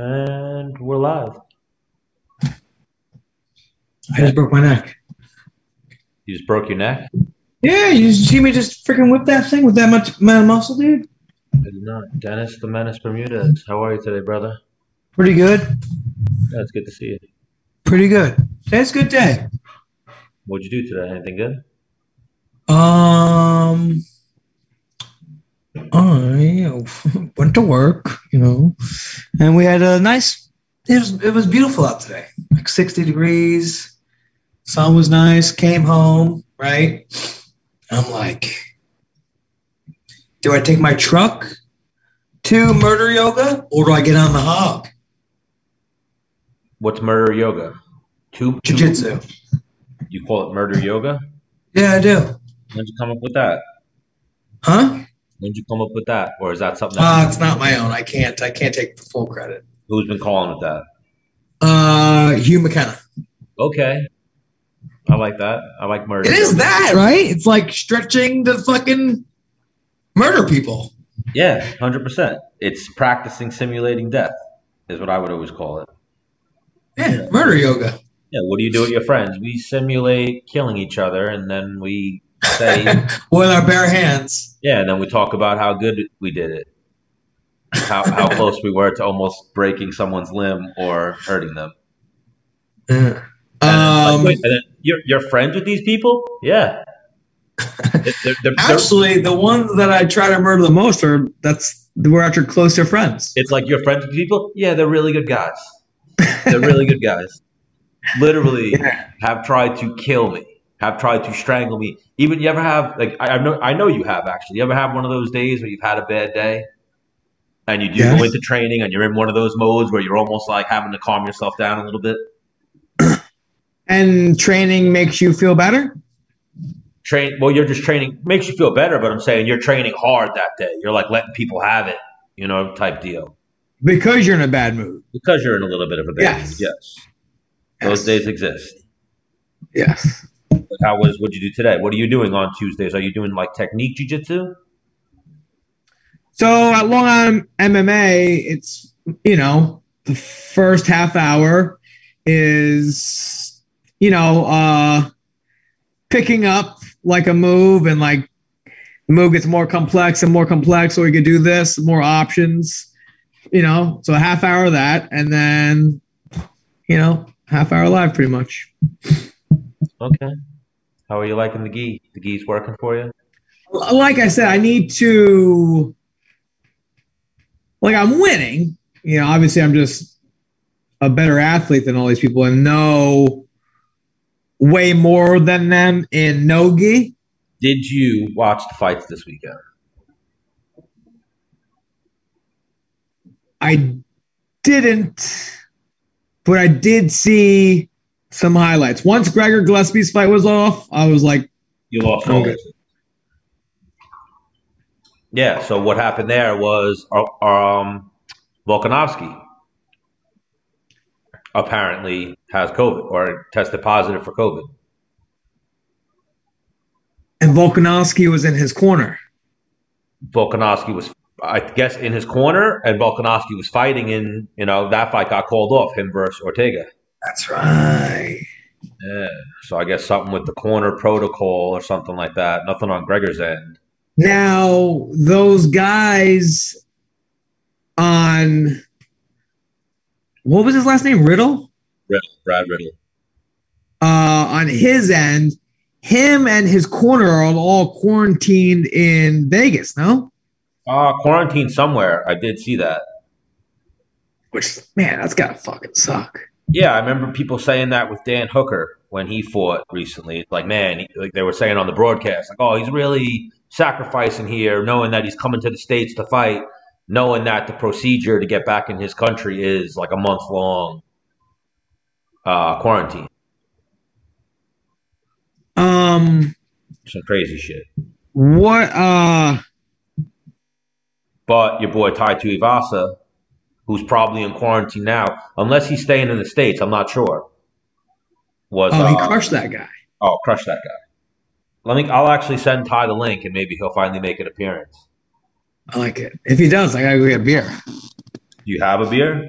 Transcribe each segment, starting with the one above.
And we're live. I just broke my neck. You just broke your neck? Yeah, you see me just freaking whip that thing with that much amount of muscle, dude? I did not. Dennis the Menace Bermudez. How are you today, brother? Pretty good. Yeah, it's good to see you. Pretty good. Today's a good day. What'd you do today? Anything good? Um, I went to work, you know, and we had a nice. It was it was beautiful out today, like sixty degrees. Sun was nice. Came home, right? I'm like, do I take my truck to murder yoga, or do I get on the hog? What's murder yoga? Two Jiu-jitsu. You call it murder yoga? Yeah, I do. When'd you come up with that? Huh? When'd you come up with that? Or is that something Uh, it's not my own. I can't. I can't take the full credit. who's been calling it that? Uh, Hugh McKenna. Okay. I like that. I like murder. It is that, right? It's like stretching to fucking murder people. Yeah, hundred percent. It's practicing simulating death, is what I would always call it. Yeah, murder yoga. Yeah, what do you do with your friends? We simulate killing each other and then we say With our bare hands. Yeah, and then we talk about how good we did it. How how close we were to almost breaking someone's limb or hurting them. Yeah. And then, like, Um, wait, then you're you're friends with these people? Yeah. They're- they're- they're- actually, the ones that I try to murder the most are that's we're actually closer friends. it's like you're friends with people? Yeah, they're really good guys. They're really good guys. Literally Yeah. have tried to kill me, have tried to strangle me. Even you ever have like I, I know I know you have actually. You ever have one of those days where you've had a bad day, and you do Yes. go into training, and you're in one of those modes where you're almost like having to calm yourself down a little bit. And training makes you feel better. Train well, you're just training makes you feel better, but I'm saying you're training hard that day. You're like letting people have it, you know, type deal. Because you're in a bad mood. Because you're in a little bit of a bad Yes. mood, yes. Those days exist. Yes. How was what'd you do today? What are you doing on Tuesdays? Are you doing like technique jujitsu? So at Long Island MMA, it's you know the first half hour is you know uh picking up like a move and like the move gets more complex and more complex, so we could do this, more options, you know. So a half hour of that, and then you know half hour live, pretty much. Okay. How are you liking the gi? The gi's working for you? like I said, I need to like I'm winning. You know, obviously I'm just a better athlete than all these people and know way more than them in no-gi. Did you watch the fights this weekend? I didn't, but I did see some highlights. Once Gregor Gillespie's fight was off, I was like, You lost Okay. Yeah. So what happened there was uh, um, Volkanovski apparently has COVID or tested positive for COVID. and Volkanovski was in his corner. Volkanovski was, I guess, in his corner, and Volkanovski was fighting in. You know that fight got called off. Him versus Ortega. That's right. Yeah. So I guess something with the corner protocol or something like that. Nothing on Gregor's end. Now, those guys on what was his last name? Riddell? Riddell, Brad Riddell. Uh, on his end, him and his corner are all quarantined in Vegas, no? Uh, quarantine somewhere. I did see that. Which, man, that's gotta fucking suck. Yeah, I remember people saying that with Dan Hooker when he fought recently. Like, man, like they were saying on the broadcast, like, oh, he's really sacrificing here, knowing that he's coming to the states to fight, knowing that the procedure to get back in his country is like a month long uh, quarantine. Um, Some crazy shit. what, uh, But your boy Tai Tuivasa, who's probably in quarantine now, unless he's staying in the states, I'm not sure. Was oh, he uh, crushed that guy. Oh, crush that guy. Let me. I'll actually send Ty the link, and maybe he'll finally make an appearance. I like it. If he does, I gotta go get a beer. You have a beer?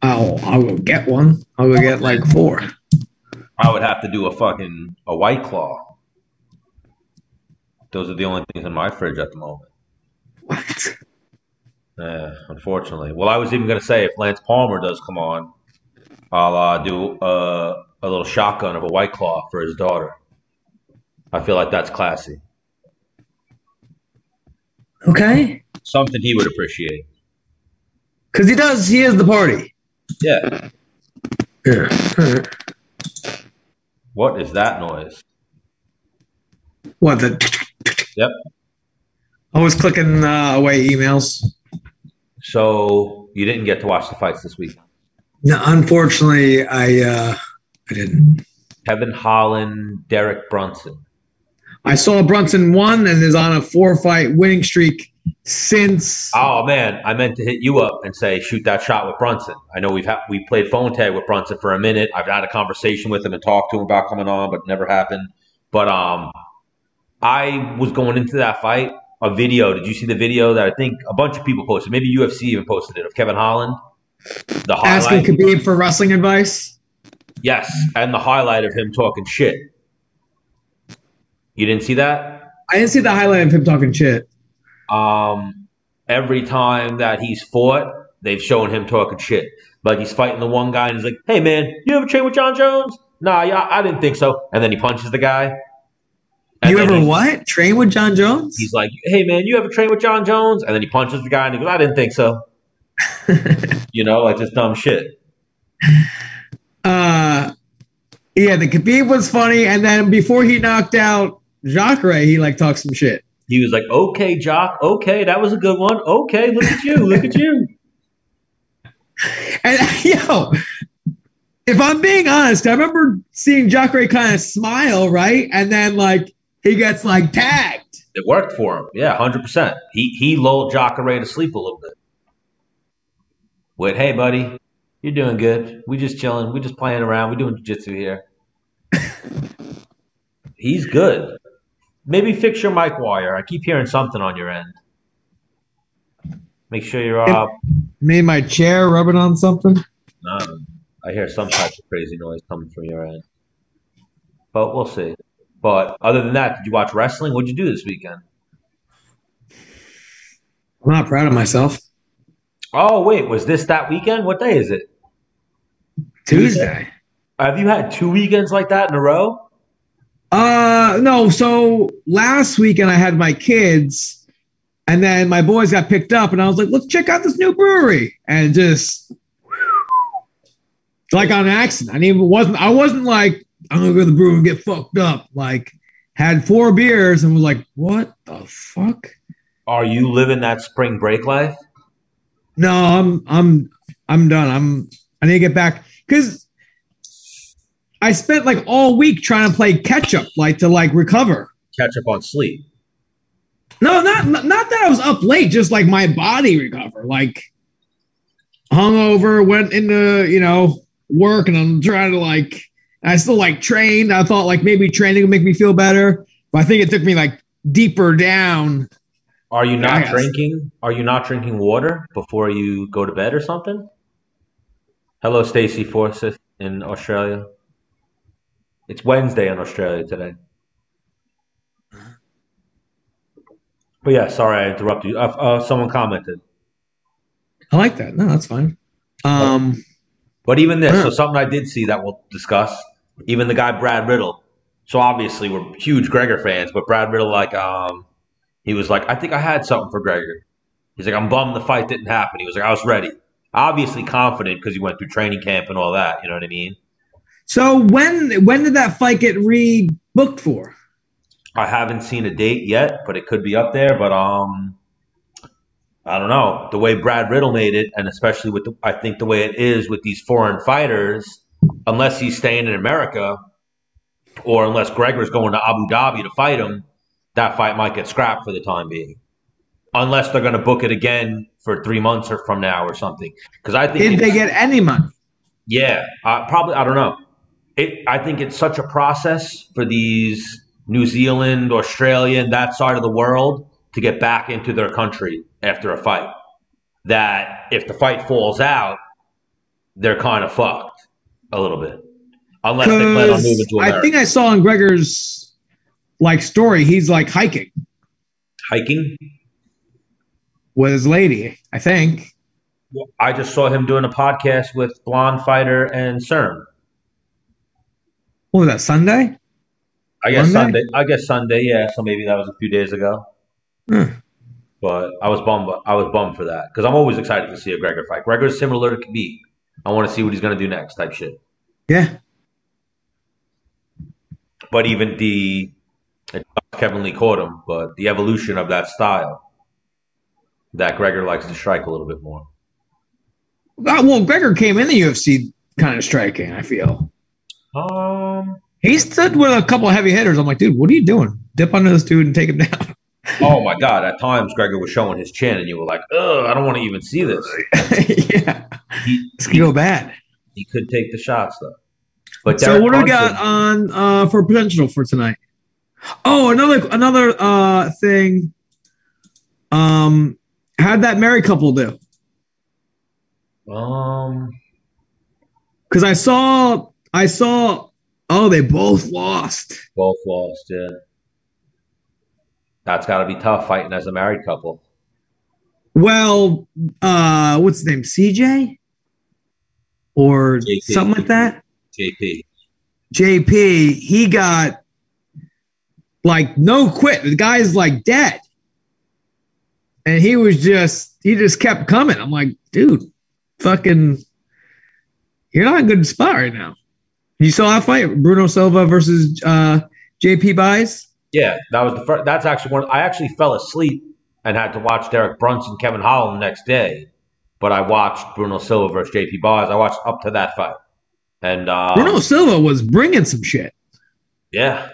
I'll I'll go get one. I'll go get like four. I would have to do a fucking a white claw. Those are the only things in my fridge at the moment. What? Yeah, unfortunately. Well, I was even gonna say if Lance Palmer does come on, I'll uh, do a, a little shotgun of a white claw for his daughter. I feel like that's classy. Okay. Something he would appreciate. Because he does. He is the party. Yeah. Yeah. What is that noise? What the? Yep. I was clicking uh, away emails. So you didn't get to watch the fights this week. No, unfortunately, I uh, I didn't. Kevin Holland, Derek Brunson. I saw Brunson won and is on a four fight winning streak since. Oh man, I meant to hit you up and say shoot that shot with Brunson. I know we've had we played phone tag with Brunson for a minute. I've had a conversation with him and talked to him about coming on, but never happened. But um, I was going into that fight. A video. Did you see the video that I think a bunch of people posted? Maybe UFC even posted it of Kevin Holland. The Asking. Khabib for wrestling advice. Yes, and the highlight of him talking shit. You didn't see that? I didn't see the highlight of him talking shit. Um, every time that he's fought, they've shown him talking shit. Like he's fighting the one guy and he's like, "Hey man, you ever train with Jon Jones?" Nah, yeah, I didn't think so. And then he punches the guy. And you ever what? Train with Jon Jones? He's like, "Hey man, you ever train with Jon Jones?" And then he punches the guy and he goes, "I didn't think so." you know, like just dumb shit. uh, yeah, the Khabib was funny, and then before he knocked out Jacare, he like talked some shit. He was like, "Okay, Jock. Okay, that was a good one. Okay, look at you. Look at you." And yo, if I'm being honest, I remember seeing Jacare kind of smile, right? And then like he gets like tagged. It worked for him. Yeah, hundred percent. He he lulled Jacare to sleep a little bit. With, hey buddy, you're doing good. We just chilling. We just playing around. We doing jiu-jitsu here. He's good. Maybe fix your mic wire. I keep hearing something on your end. Make sure you're uh Made my chair rubbing on something. um, I hear some type of crazy noise coming from your end. But we'll see. But other than that, did you watch wrestling? What'd you do this weekend? I'm not proud of myself. Oh wait, was this that weekend? What day is it? Tuesday. Have you had two weekends like that in a row? Uh no, so last weekend I had my kids and then my boys got picked up and I was like, let's check out this new brewery. And just like on accident. I didn't even wasn't I wasn't like, I'm gonna go to the brewery and get fucked up. Like had four beers and was like, what the fuck? Are you living that spring break life? No, I'm I'm I'm done. I'm I need to get back because I spent like all week trying to play catch up, like to like recover. Catch up on sleep. No, not not that I was up late, just like my body recover. Like hungover, went into you know work, and I'm trying to like. I still like trained. I thought like maybe training would make me feel better, but I think it took me like deeper down. Are you not drinking? Are you not drinking water before you go to bed or something? Hello, Stacy Forsyth in Australia. It's Wednesday in Australia today. But yeah, sorry I interrupted you. Uh, uh, someone commented. I like that. No, that's fine. Um, But even this, so something I did see that we'll discuss. Even the guy Brad Riddell. So obviously we're huge Gregor fans, but Brad Riddell, like, um, he was like, I think I had something for Gregor. He's like, I'm bummed the fight didn't happen. He was like, I was ready. Obviously confident because he went through training camp and all that. You know what I mean? so when when did that fight get rebooked for? I haven't seen a date yet, but it could be up there. But um, I don't know the way Brad Riddell made it, and especially with the, I think the way it is with these foreign fighters, unless he's staying in America, or unless Gregor's going to Abu Dhabi to fight him, that fight might get scrapped for the time being. Unless they're going to book it again for three months or from now or something. Because I think Did they get any money? yeah, uh, probably. I don't know. It. I think it's such a process for these New Zealand, Australian, that side of the world to get back into their country after a fight. That if the fight falls out, they're kind of fucked a little bit. Unless they plan on moving to I think I saw on Gregor's like story, he's like hiking Hiking? with his lady. I think. I just saw him doing a podcast with Blonde Fighter and CERN. What was that Sunday? I guess Monday? Sunday. I guess Sunday. Yeah, so maybe that was a few days ago. Hmm. But I was bummed. I was bummed for that because I'm always excited to see a Gregor fight. Gregor's similar to Khabib. I want to see what he's going to do next, type shit. Yeah. But even the Kevin Lee caught him, but the evolution of that style that Gregor likes to strike a little bit more. Well, Gregor came in the UFC kind of striking. I feel Um. he stood with a couple of heavy hitters. I'm like, dude, what are you doing? Dip under this dude and take him down. Oh my God! At times, Gregor was showing his chin, and you were like, "Ugh, I don't want to even see this." yeah, He, could go bad. he could take the shots though. But So Derek what do we got on uh, for potential for tonight? Oh, another another uh, thing. Um, how'd that married couple do? Um, Because I saw I saw oh they both lost. both lost. Yeah, that's got to be tough fighting as a married couple. Well, uh, what's his name? CJ or JP. something like that. JP. JP, he got like no quit. The guy's like dead. And he was just he just kept coming. I'm like, dude, fucking you're not in a good spot right now. You saw that fight, Bruno Silva versus uh JP Buys? Yeah, that was the first. That's actually one. I actually fell asleep and had to watch Derek Brunson, Kevin Holland the next day. But I watched Bruno Silva versus JP Buys. I watched up to that fight, and uh, Bruno Silva was bringing some shit. yeah,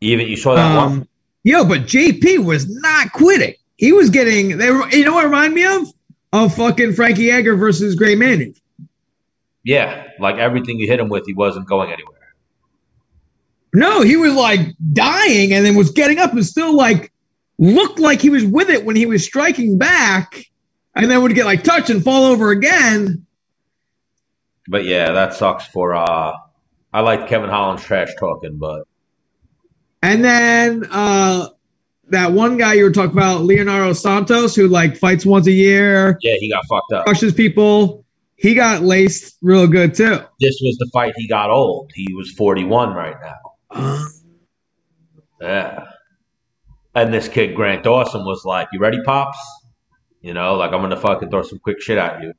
even you saw that one. Um, yo, but JP was not quitting. He was getting. They were. You know what it reminded me of? Of fucking Frankie Edgar versus Gray Maynard. Yeah, like everything you hit him with, he wasn't going anywhere. No, he was like dying and then was getting up and still like looked like he was with it when he was striking back, and then would get like touched and fall over again. But yeah, that sucks for. uh I like Kevin Holland's trash talking, but And then uh that one guy you were talking about, Leonardo Santos, who like fights once a year, yeah, he got fucked up. crushes people. He got laced real good too. This was the fight he got old. He was 41 right now. Yeah. And this kid, Grant Dawson, was like, You ready, Pops? You know, like, I'm going to fucking throw some quick shit at you.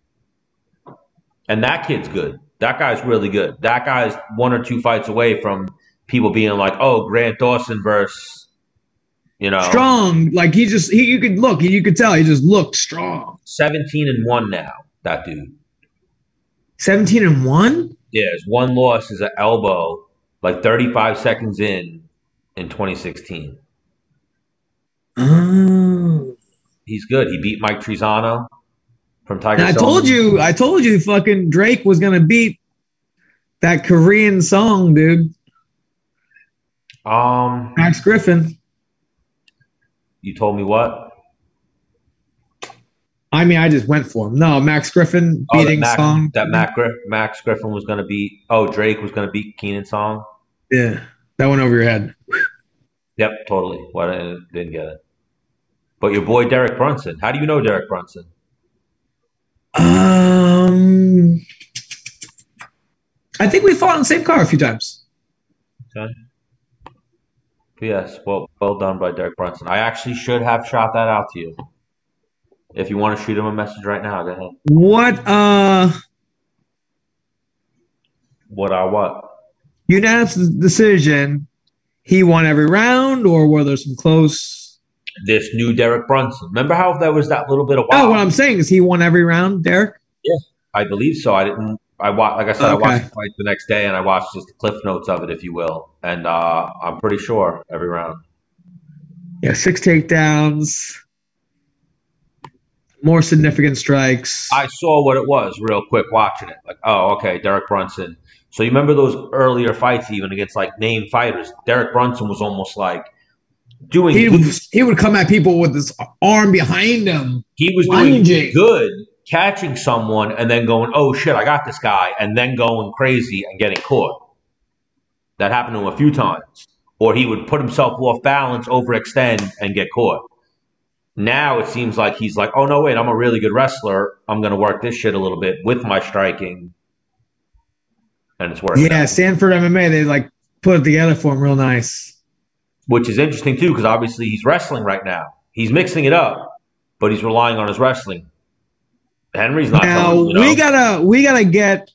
And that kid's good. That guy's really good. That guy's one or two fights away from people being like, Oh, Grant Dawson versus, you know, strong, like he just he you could look, you could tell he just looked strong. 17 and 1 now, that dude. Seventeen and one. Yeah, his one loss is an elbow, like 35 seconds in, in 2016. Oh. He's good. He beat Mike Trizano from Tiger I told you, I told you, fucking Drake was gonna beat that Korean song, dude. Um, Max Griffin. you told me what? I mean, I just went for him. No, Max Griffin Oh, beating Mac, song. that Mac Max Griffin was going to beat. Oh, Drake was going to beat Keenan Song. Yeah, that went over your head. Yep, totally. Well, didn't, didn't get it. But your boy Derek Brunson. How do you know Derek Brunson? Um, I think we fought in the same car a few times. Okay. Yes, well, well done by Derek Brunson. I actually should have shot that out to you. If you want to shoot him a message right now, go ahead. What uh What I what? unanimous decision? He won every round, or were there some close? This new Derek Brunson. Remember how there was that little bit of Oh, what I'm saying is he won every round, Derek. Yeah, I believe so. I didn't. I watched, like I said, I watched the fight the next day, and I watched just the cliff notes of it, if you will. And uh, I'm pretty sure every round. Yeah, six takedowns, more significant strikes. I saw what it was real quick watching it. Like, oh, okay, Derek Brunson. So you remember those earlier fights, even against like named fighters? Derek Brunson was almost like doing. he was, he would come at people with his arm behind him. he was doing good. catching someone and then going, "Oh shit, I got this guy," and then going crazy and getting caught. That happened to him a few times. Or he would put himself off balance, overextend, and get caught. Now it seems like he's like, "Oh no, wait, I'm a really good wrestler. I'm going to work this shit a little bit with my striking." And it's working. Yeah. Sanford MMA, they like put it together for him real nice. which is interesting too because obviously he's wrestling right now. He's mixing it up, but he's relying on his wrestling. Henry's not. Now coming, you know? we gotta we gotta get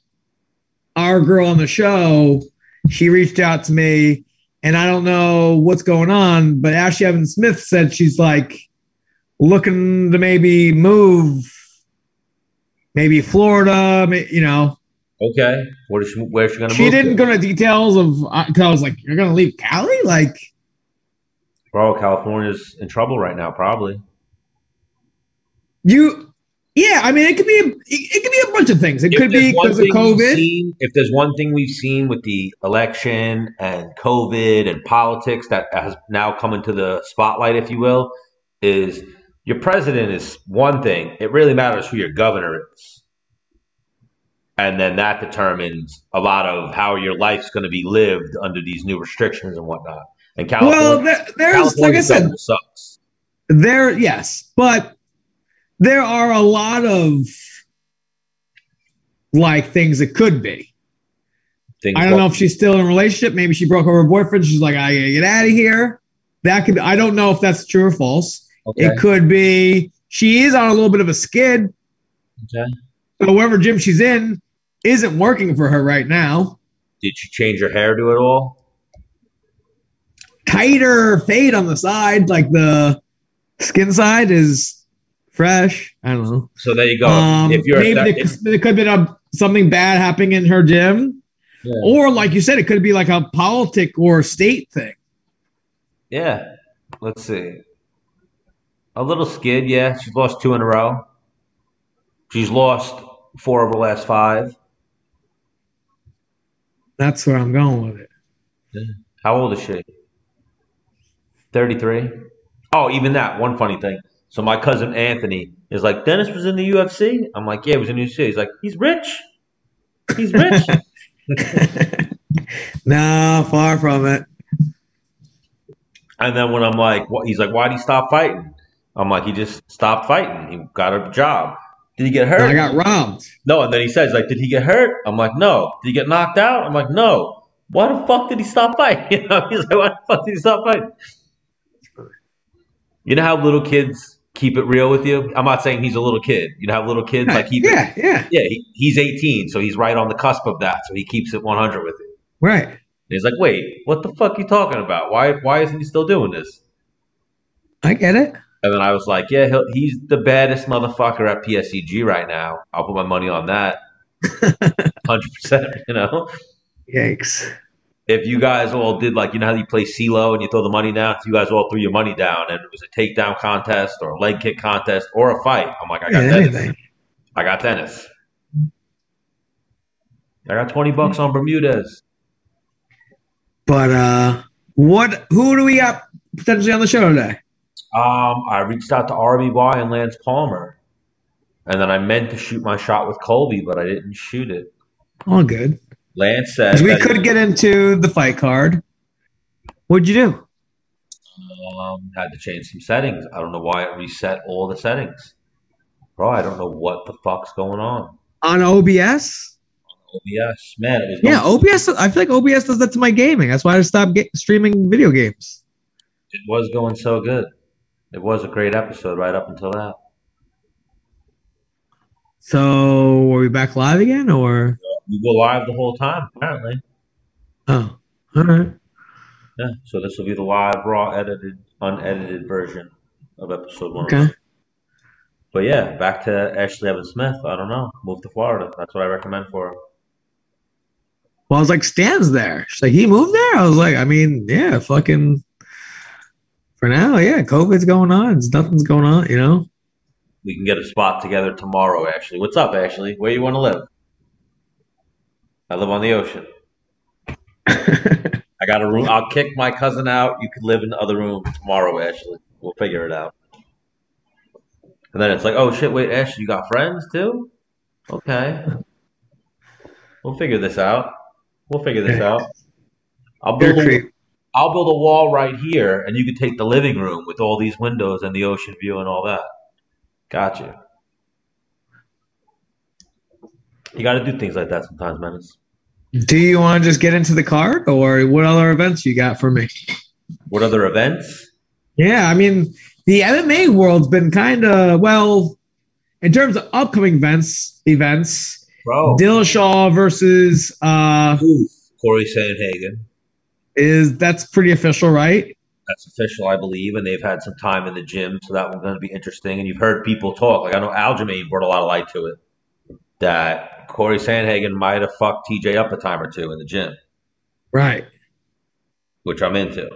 our girl on the show. She reached out to me, and I don't know what's going on, but Ashlee Evans-Smith said she's like looking to maybe move, maybe Florida. You know, okay. Where is she? Where's she going to move? she didn't to? go into details of uh, because I was like, "You're gonna leave Cali?" Like, Bro, California's in trouble right now. Probably. you, yeah. I mean, it could be a, it could be a bunch of things. It If could be because of COVID. seen- if there's one thing we've seen with the election and COVID and politics that has now come into the spotlight, if you will, is your president is one thing. It really matters who your governor is. And then that determines a lot of how your life's going to be lived under these new restrictions and whatnot. And California, Well, there, there's like I said, sucks. There, yes, but there are a lot of like things that could be. Things I don't know if she's still in a relationship. Maybe she broke up with her boyfriend. She's like, I gotta get out of here. That could. I don't know if that's true or false. Okay. It could be she is on a little bit of a skid. okay. So whoever gym she's in isn't working for her right now. Did she change her hairdo at all? Tighter fade on the side, like the skin side is fresh. I don't know. So there you go. Um, if you're maybe if- there, there could have been a, something bad happening in her gym, Yeah. or like you said, it could be like a politic or state thing. Yeah. Let's see. A little skid, yeah. She's lost two in a row. She's lost four of her last five. That's where I'm going with it. How old is she? 33. Oh, even that. One funny thing. So my cousin Anthony is like, Dennis was in the UFC? I'm like, yeah, he was in the UFC. He's like, he's rich. He's rich. no, far from it. and then when I'm like, what? he's like, why'd he stop fighting? I'm like, he just stopped fighting. He got a job. Did he get hurt? I got robbed. No, and then he says, like, did he get hurt? I'm like, no. Did he get knocked out? I'm like, no. Why the fuck did he stop fighting? You know, he's like, why the fuck did he stop fighting? You know how little kids keep it real with you? I'm not saying he's a little kid. You know how little kids like keep it. yeah, yeah, Yeah, he, he's 18, so he's right on the cusp of that. So he keeps it 100 with you. right. And he's like, wait, what the fuck you talking about? Why why isn't he still doing this? I get it. And then I was like, yeah, he'll, he's the baddest motherfucker at PSEG right now. I'll put my money on that. 100%, you know? Yikes. if you guys all did like you know how you play CeeLo and you throw the money down, if you guys all threw your money down and it was a takedown contest or a leg kick contest or a fight, I'm like, I got Yeah, Dennis. anything. I got Dennis. I got twenty bucks on Bermudez. But uh, what? Who do we got potentially on the show today? Um, I reached out to RBY and Lance Palmer, and then I meant to shoot my shot with Colby, but I didn't shoot it. All good. Lance said we could get into the fight card. What'd you do? um, had to change some settings. I don't know why it reset all the settings, bro. I don't know what the fuck's going on. On OBS? OBS, man, it was Yeah, OBS. I feel like OBS does that to my gaming. That's why I stopped get, streaming video games. It was going so good. It was a great episode right up until that. So, are we back live again, or? We were live the whole time, apparently. Oh, all right. Yeah. So this will be the live, raw, edited, unedited version of episode one. Okay. But yeah, back to Ashlee Evans-Smith. I don't know. Move to Florida. That's what I recommend for her. Well, I was like, Stan's there. She's like, he moved there. I was like, I mean, yeah, fucking. For now, yeah, COVID's going on. Nothing's going on, you know. We can get a spot together tomorrow, Actually, What's up, Ashley? Where you want to live? I live on the ocean. I got a room. I'll kick my cousin out. You can live in the other room tomorrow, Ashley. We'll figure it out. And then it's like, oh shit, wait, Ash, you got friends too? Okay. We'll figure this out. We'll figure this out. I'll build, a, I'll build a wall right here, and you can take the living room with all these windows and the ocean view and all that. Gotcha. You got to do things like that sometimes, Menace. Do you want to just get into the card, or what other events you got for me? What other events? Yeah, I mean, the MMA world's been kind of well in terms of upcoming events. Events, Bro. Dillashaw versus uh, Ooh, Corey Sandhagen. Is that's pretty official, right? That's official, I believe, and they've had some time in the gym, so that one's going to be interesting. And you've heard people talk, like I know Aljamain brought a lot of light to it, that Corey Sandhagen might have fucked TJ up a time or two in the gym, Right. which I'm into.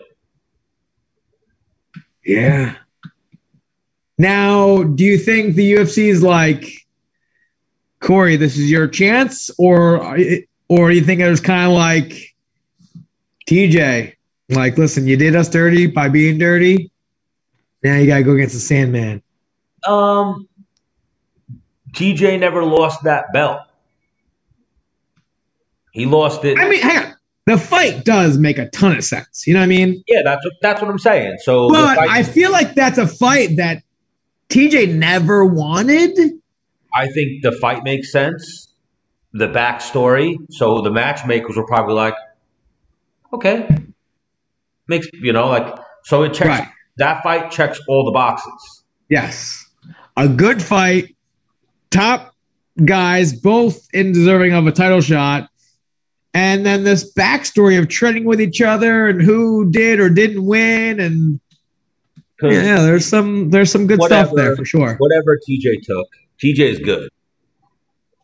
Yeah. Now, do you think the UFC is like, Corey, this is your chance, or or do you think it was kind of like TJ, like, listen, you did us dirty by being dirty. Now you gotta go against the Sandman. Um, TJ never lost that belt. He lost it. I mean, hang on. The fight does make a ton of sense. You know what I mean? yeah, that's what that's what I'm saying. So, But fight- I feel like that's a fight that TJ never wanted. I think the fight makes sense. The backstory. So the matchmakers were probably like, okay, makes you know like so it checks Right. that fight checks all the boxes. Yes. A good fight. Top guys, both in deserving of a title shot. And then this backstory of treading with each other and who did or didn't win. and hmm. yeah, there's some there's some good stuff there for sure. Whatever TJ took, TJ is good.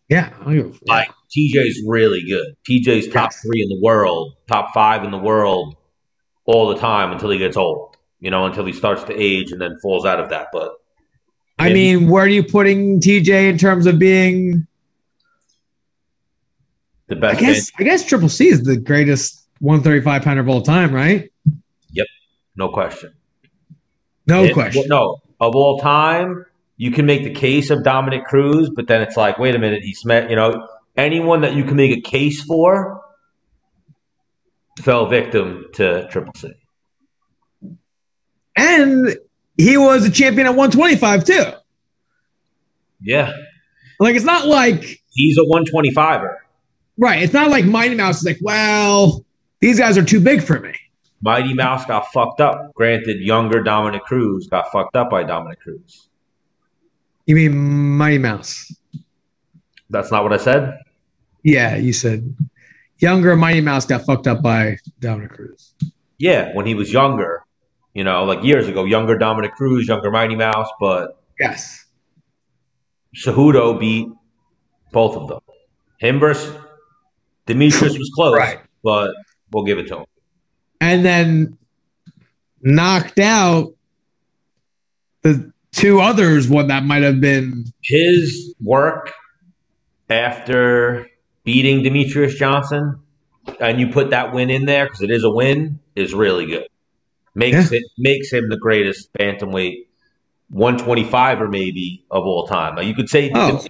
Yeah. Oh, it- Like TJ's really good. TJ's top Yes. three in the world, top five in the world, all the time until he gets old. You know, until he starts to age and then falls out of that. But I mean, where are you putting TJ in terms of being the best? I guess I guess Triple C is the greatest 135 pounder of all time, right? Yep. No question. No It- question. well, no, of all time, you can make the case of Dominick Cruz, but then it's like, wait a minute, he's met. You know, anyone that you can make a case for fell victim to Triple C. And he was a champion at 125 too. Yeah, Like it's not like he's a 125er. right. It's not like Mighty Mouse is like, well, these guys are too big for me. Mighty Mouse got fucked up. Granted, younger Dominick Cruz got fucked up by Dominick Cruz. You mean Mighty Mouse? That's not what I said. Yeah, you said younger Mighty Mouse got fucked up by Dominick Cruz. Yeah, when he was younger, you know, like years ago, younger Dominick Cruz, younger Mighty Mouse, but Yes. Cejudo beat both of them. Him versus Demetrius was close, Right. but we'll give it to him. And then knocked out the two others. What that might have been. His work after beating Demetrius Johnson, and you put that win in there because it is a win, is really good. Makes it makes him the greatest bantamweight 125 or maybe of all time. Now you could say Oh.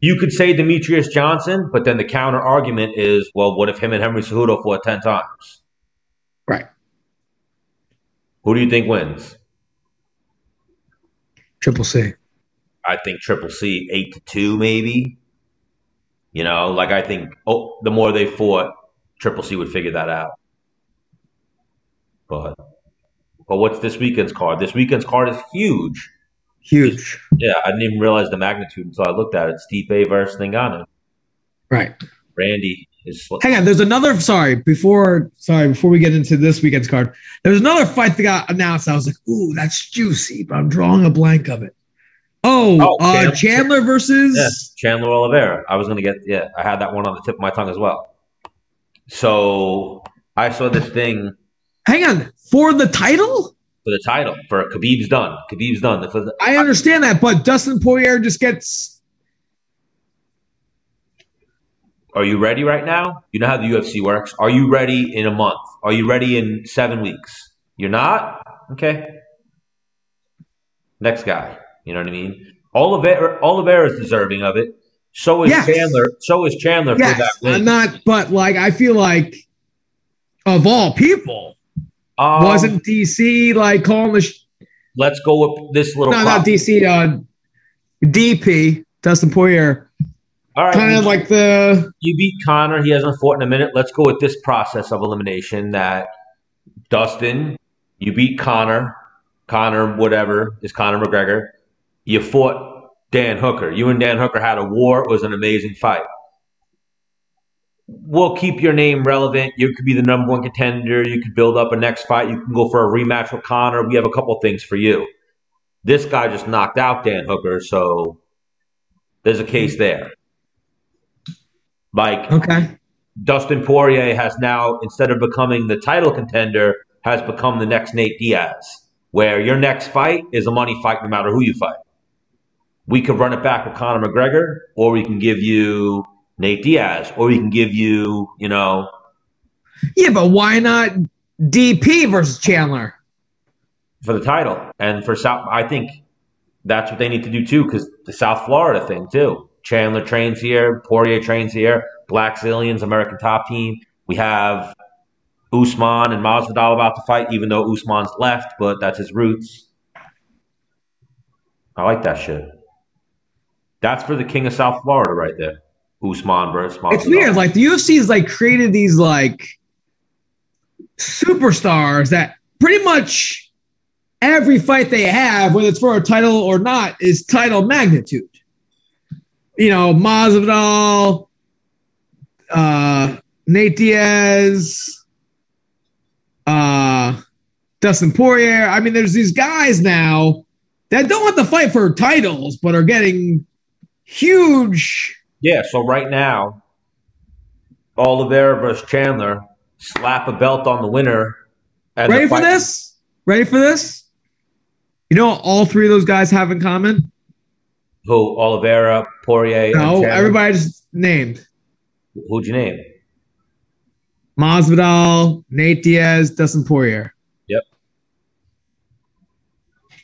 you could say Demetrius Johnson, but then the counter argument is, well, what if him and Henry Cejudo fought ten times? Right. Who do you think wins? Triple C. I think Triple C eight to two, maybe. You know, like I think oh, the more they fought, Triple C would figure that out. But but what's this weekend's card? This weekend's card is huge. Huge. Yeah, I didn't even realize the magnitude until I looked at it. Stipe versus Ngannou. Right. Randy is Hang on. There's another. Sorry. Before. Sorry. Before we get into this weekend's card, there's another fight that got announced. I was like, ooh, that's juicy, but I'm drawing a blank of it. Oh, Oh, uh, Chandler. Versus. Yeah, Chandler Oliveira. I was gonna get yeah, I had that one on the tip of my tongue as well. So I saw this thing Hang on. For the title? for the title for Khabib's done. Khabib's done. Is- I understand that, but Dustin Poirier just gets. Are you ready right now? You know how the UFC works. Are you ready in a month? Are you ready in seven weeks? You're not? Okay. Next guy. You know what I mean? Oliveira, Oliveira is deserving of it. So is Yes. Chandler. So is Chandler for that Yes. I'm not, but like I feel like of all people, Um, wasn't DC like calling the sh- Let's go with this little. no, prop. not DC, uh, DP Dustin Poirier, All right, kind of like the you beat Conor. He hasn't fought in a minute. Let's go with this process of elimination. That Dustin, you beat Conor. Conor, whatever is Conor McGregor. You fought Dan Hooker. You and Dan Hooker had a war. It was an amazing fight. We'll keep your name relevant. You could be the number one contender. You could build up a next fight. You can go for a rematch with Conor. We have a couple things for you. This guy just knocked out Dan Hooker, so there's a case there. Like okay. Dustin Poirier has now, instead of becoming the title contender, has become the next Nate Diaz, where your next fight is a money fight no matter who you fight. We could run it back with Conor McGregor, or we can give you Nate Diaz, or we can give you, you know, Yeah, but why not DP versus Chandler? for the title. And for South, I think that's what they need to do too, because the South Florida thing too. Chandler trains here, Poirier trains here, Blackzilians, American Top Team. We have Usman and Masvidal about to fight, even though Usman's left, but that's his roots. I like that shit. That's for the king of South Florida right there. Usman versus Masvidal. It's weird. Like the UFC's like created these like superstars that pretty much every fight they have, whether it's for a title or not, is title magnitude. You know, Masvidal, uh, Nate Diaz, uh, Dustin Poirier. I mean, there's these guys now that don't have to fight for titles, but are getting huge. Yeah, so right now, Oliveira versus Chandler, slap a belt on the winner. And the Ready for this? Ready for this? You know what all three of those guys have in common? Who? Oliveira, Poirier, No, everybody just named. Who'd you name? Masvidal, Nate Diaz, Dustin Poirier. Yep.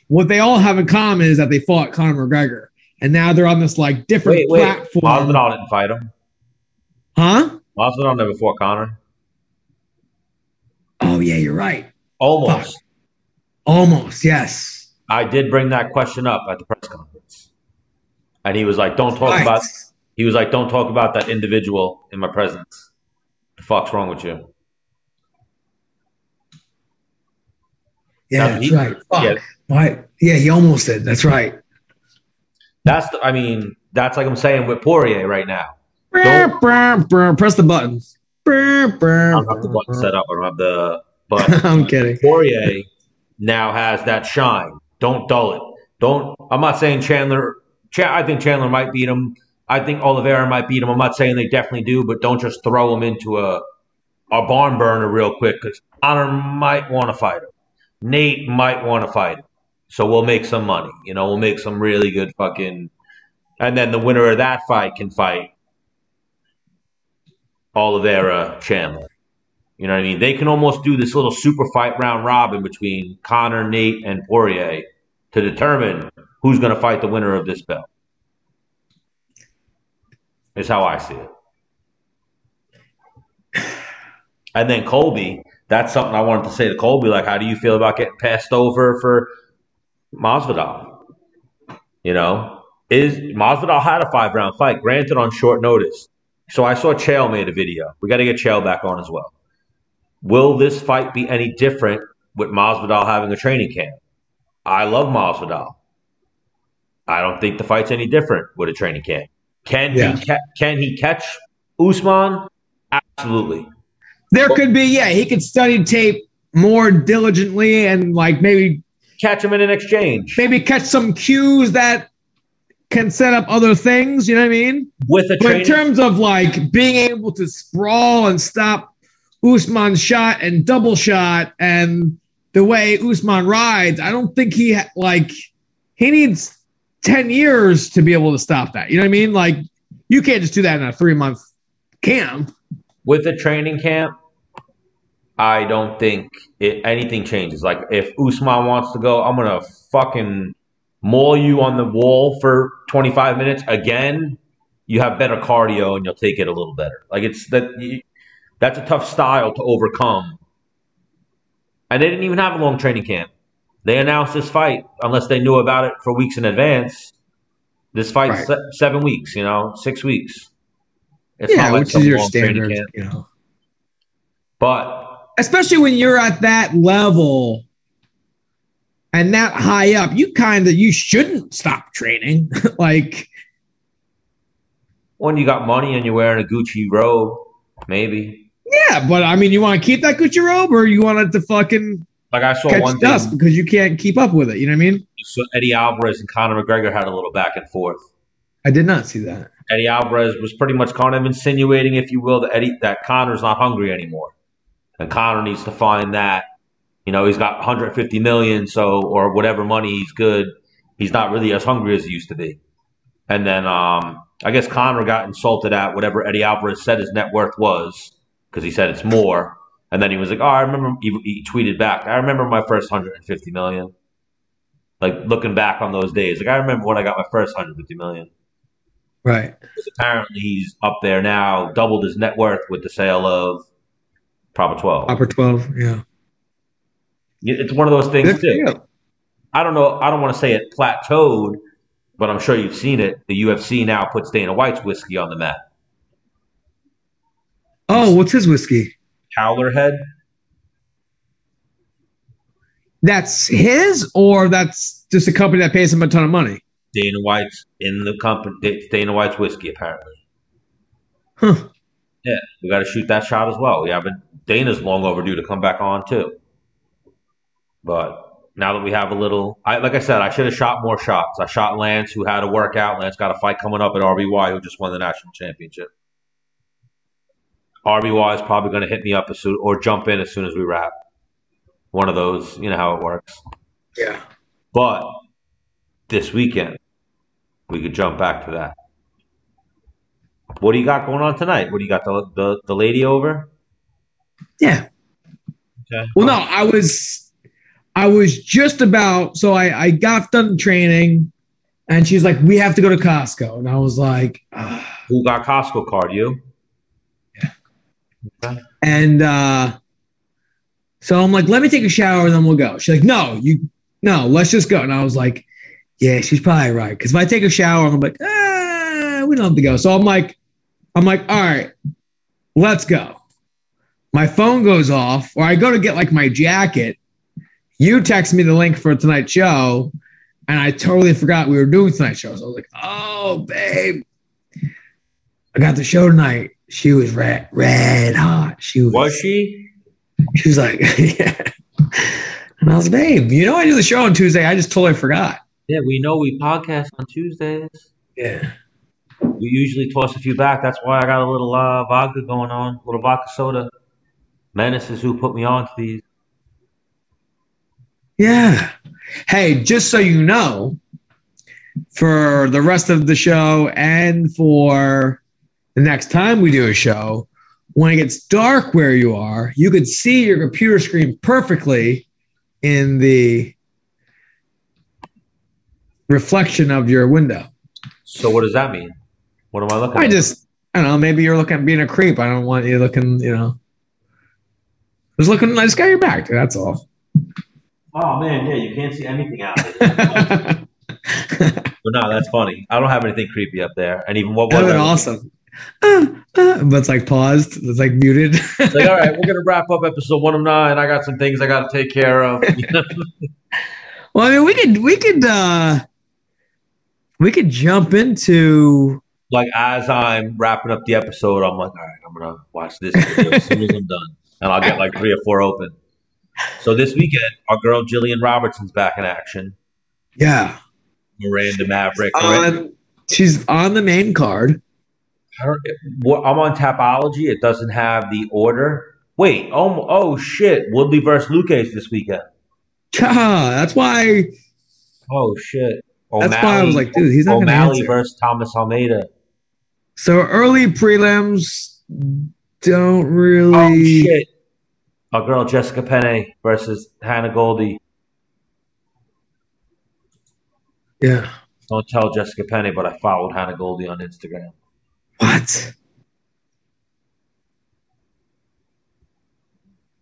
What they all have in common is that they fought Conor McGregor, and now they're on this like different Wait, wait. platform. Masvidal didn't fight him. Huh? Masvidal never fought Conor. Oh yeah, you're right. Almost. Almost, yes. I did bring that question up at the press conference, and he was like, "Don't talk Right. about." He was like, "Don't talk about that individual in my presence." The fuck's wrong with you? Yeah, Now, that's he- right. Fuck. yeah. Right. Yeah, he almost did. That's right. That's. The, I mean, that's like I'm saying with Poirier right now. Press the buttons. I don't have the button set up. I don't have the. But I'm kidding. Poirier now has that shine. Don't dull it. Don't. I'm not saying Chandler. Cha- I think Chandler might beat him. I think Oliveira might beat him. I'm not saying they definitely do, but don't just throw him into a a barn burner real quick because Honor might want to fight him. Nate might want to fight him. So we'll make some money. You know, we'll make some really good fucking. And then the winner of that fight can fight Oliveira uh, Chandler. You know what I mean? They can almost do this little super fight round robin between Conor, Nate, and Poirier to determine who's going to fight the winner of this belt. Is how I see it. And then Colby, that's something I wanted to say to Colby. Like, how do you feel about getting passed over for Masvidal? You know, is Masvidal had a five round fight, granted on short notice. So I saw Chael made a video. We got to get Chael back on as well. Will this fight be any different with Masvidal having a training camp? I love Masvidal. I don't think the fight's any different with a training camp. Can Yeah. he ca- can he catch Usman? Absolutely. There could be, yeah, he could study tape more diligently and like maybe Catch him in an exchange maybe catch some cues that can set up other things. You know what I mean? with a But in terms of like being able to sprawl and stop Usman's shot and double shot and the way Usman rides, I don't think he ha- like he needs ten years to be able to stop that. You know what I mean? Like you can't just do that in a three month camp. with a training camp, I don't think it, anything changes. Like if Usman wants to go, I'm gonna fucking maul you on the wall for 25 minutes again, you have better cardio and you'll take it a little better. Like it's that that's a tough style to overcome. And they didn't even have a long training camp. They announced this fight unless they knew about it for weeks in advance. This fight's right. se- seven weeks, you know, six weeks. It's yeah, like which is your standard, you know. But especially when you're at that level and that high up, you kind of you shouldn't stop training. like when you got money and you're wearing a Gucci robe, maybe. Yeah, but I mean, you want to keep that Gucci robe, or you want it to fucking like I saw catch one dust thing, because you can't keep up with it. You know what I mean? So Eddie Alvarez and Conor McGregor had a little back and forth. I did not see that. Eddie Alvarez was pretty much kind of insinuating, if you will, that Eddie that Conor's not hungry anymore, and Conor needs to find that. You know, he's got 150 million, so or whatever money he's good. He's not really as hungry as he used to be. And then um, I guess Conor got insulted at whatever Eddie Alvarez said his net worth was because he said it's more. And then he was like, "Oh, I remember." He, he, tweeted back, "I remember my first 150 million. Like looking back on those days, like I remember when I got my first 150 million. Right. Because apparently he's up there now, doubled his net worth with the sale of Proper 12. Proper 12, yeah. It's one of those things too. I don't know. I don't want to say it plateaued, but I'm sure you've seen it. The UFC now puts Dana White's whiskey on the map. Oh, what's his whiskey? Howler Head. That's his, or that's just a company that pays him a ton of money. Dana White's in the company. Dana White's whiskey, apparently. Huh. Yeah, we got to shoot that shot as well. We haven't. Dana's long overdue to come back on too. But now that we have a little, I, like I said, I should have shot more shots. I shot Lance, who had a workout. Lance got a fight coming up at RBY, who just won the national championship. RBY is probably going to hit me up as soon, or jump in as soon as we wrap. One of those, you know how it works. Yeah. But this weekend, we could jump back to that. What do you got going on tonight? What do you got the the, the lady over? Yeah. Okay. Well, no, I was I was just about so I I got done training, and she's like, "We have to go to Costco," and I was like, Ugh. "Who got Costco card? You?" Yeah. Okay. And uh, so I'm like, "Let me take a shower, and then we'll go." She's like, "No, you no, let's just go." And I was like, "Yeah, she's probably right." Because if I take a shower, I'm like, "Ah, we don't have to go." So I'm like, I'm like, "All right, let's go." My phone goes off, or I go to get like my jacket you text me the link for tonight's show, and I totally forgot we were doing tonight's show. So I was like, "Oh, babe, I got the show tonight." She was red, red hot. She was. Was she? She was like, "Yeah." And I was, "Babe, you know I do the show on Tuesday. I just totally forgot." Yeah, we know we podcast on Tuesdays. Yeah. We usually toss a few back. That's why I got a little uh, vodka going on, a little vodka soda. Menace is who put me on to these. Yeah. Hey, just so you know, for the rest of the show and for the next time we do a show, when it gets dark where you are, you could see your computer screen perfectly in the reflection of your window. So what does that mean? What am I looking I at? just I don't know, maybe you're looking at being a creep. I don't want you looking, you know. Just looking I just got your back, that's all. Oh man, yeah, you can't see anything out there. but no, that's funny. I don't have anything creepy up there. And even what was that? awesome. Uh, uh, but it's like paused. It's like muted. it's like, all right, we're gonna wrap up episode one of nine. I got some things I got to take care of. well, I mean, we could we could uh we could jump into like as I'm wrapping up the episode. I'm like, all right, I'm gonna watch this video as soon as I'm done, and I'll get like three or four open. So this weekend, our girl Jillian Robertson's back in action. Yeah. Miranda Maverick. On, she's on the main card. Her, I'm on Tapology. It doesn't have the order. Wait. Oh, oh shit. Woodley versus Luque this weekend. Yeah, that's why. Oh shit. O'Malley, that's why I was like, dude, he's not O'Malley versus Thomas Almeida. So early prelims don't really. Oh shit our girl Jessica Penne versus Hannah Goldy. Yeah. Don't tell Jessica Penne, but I followed Hannah Goldy on Instagram. What?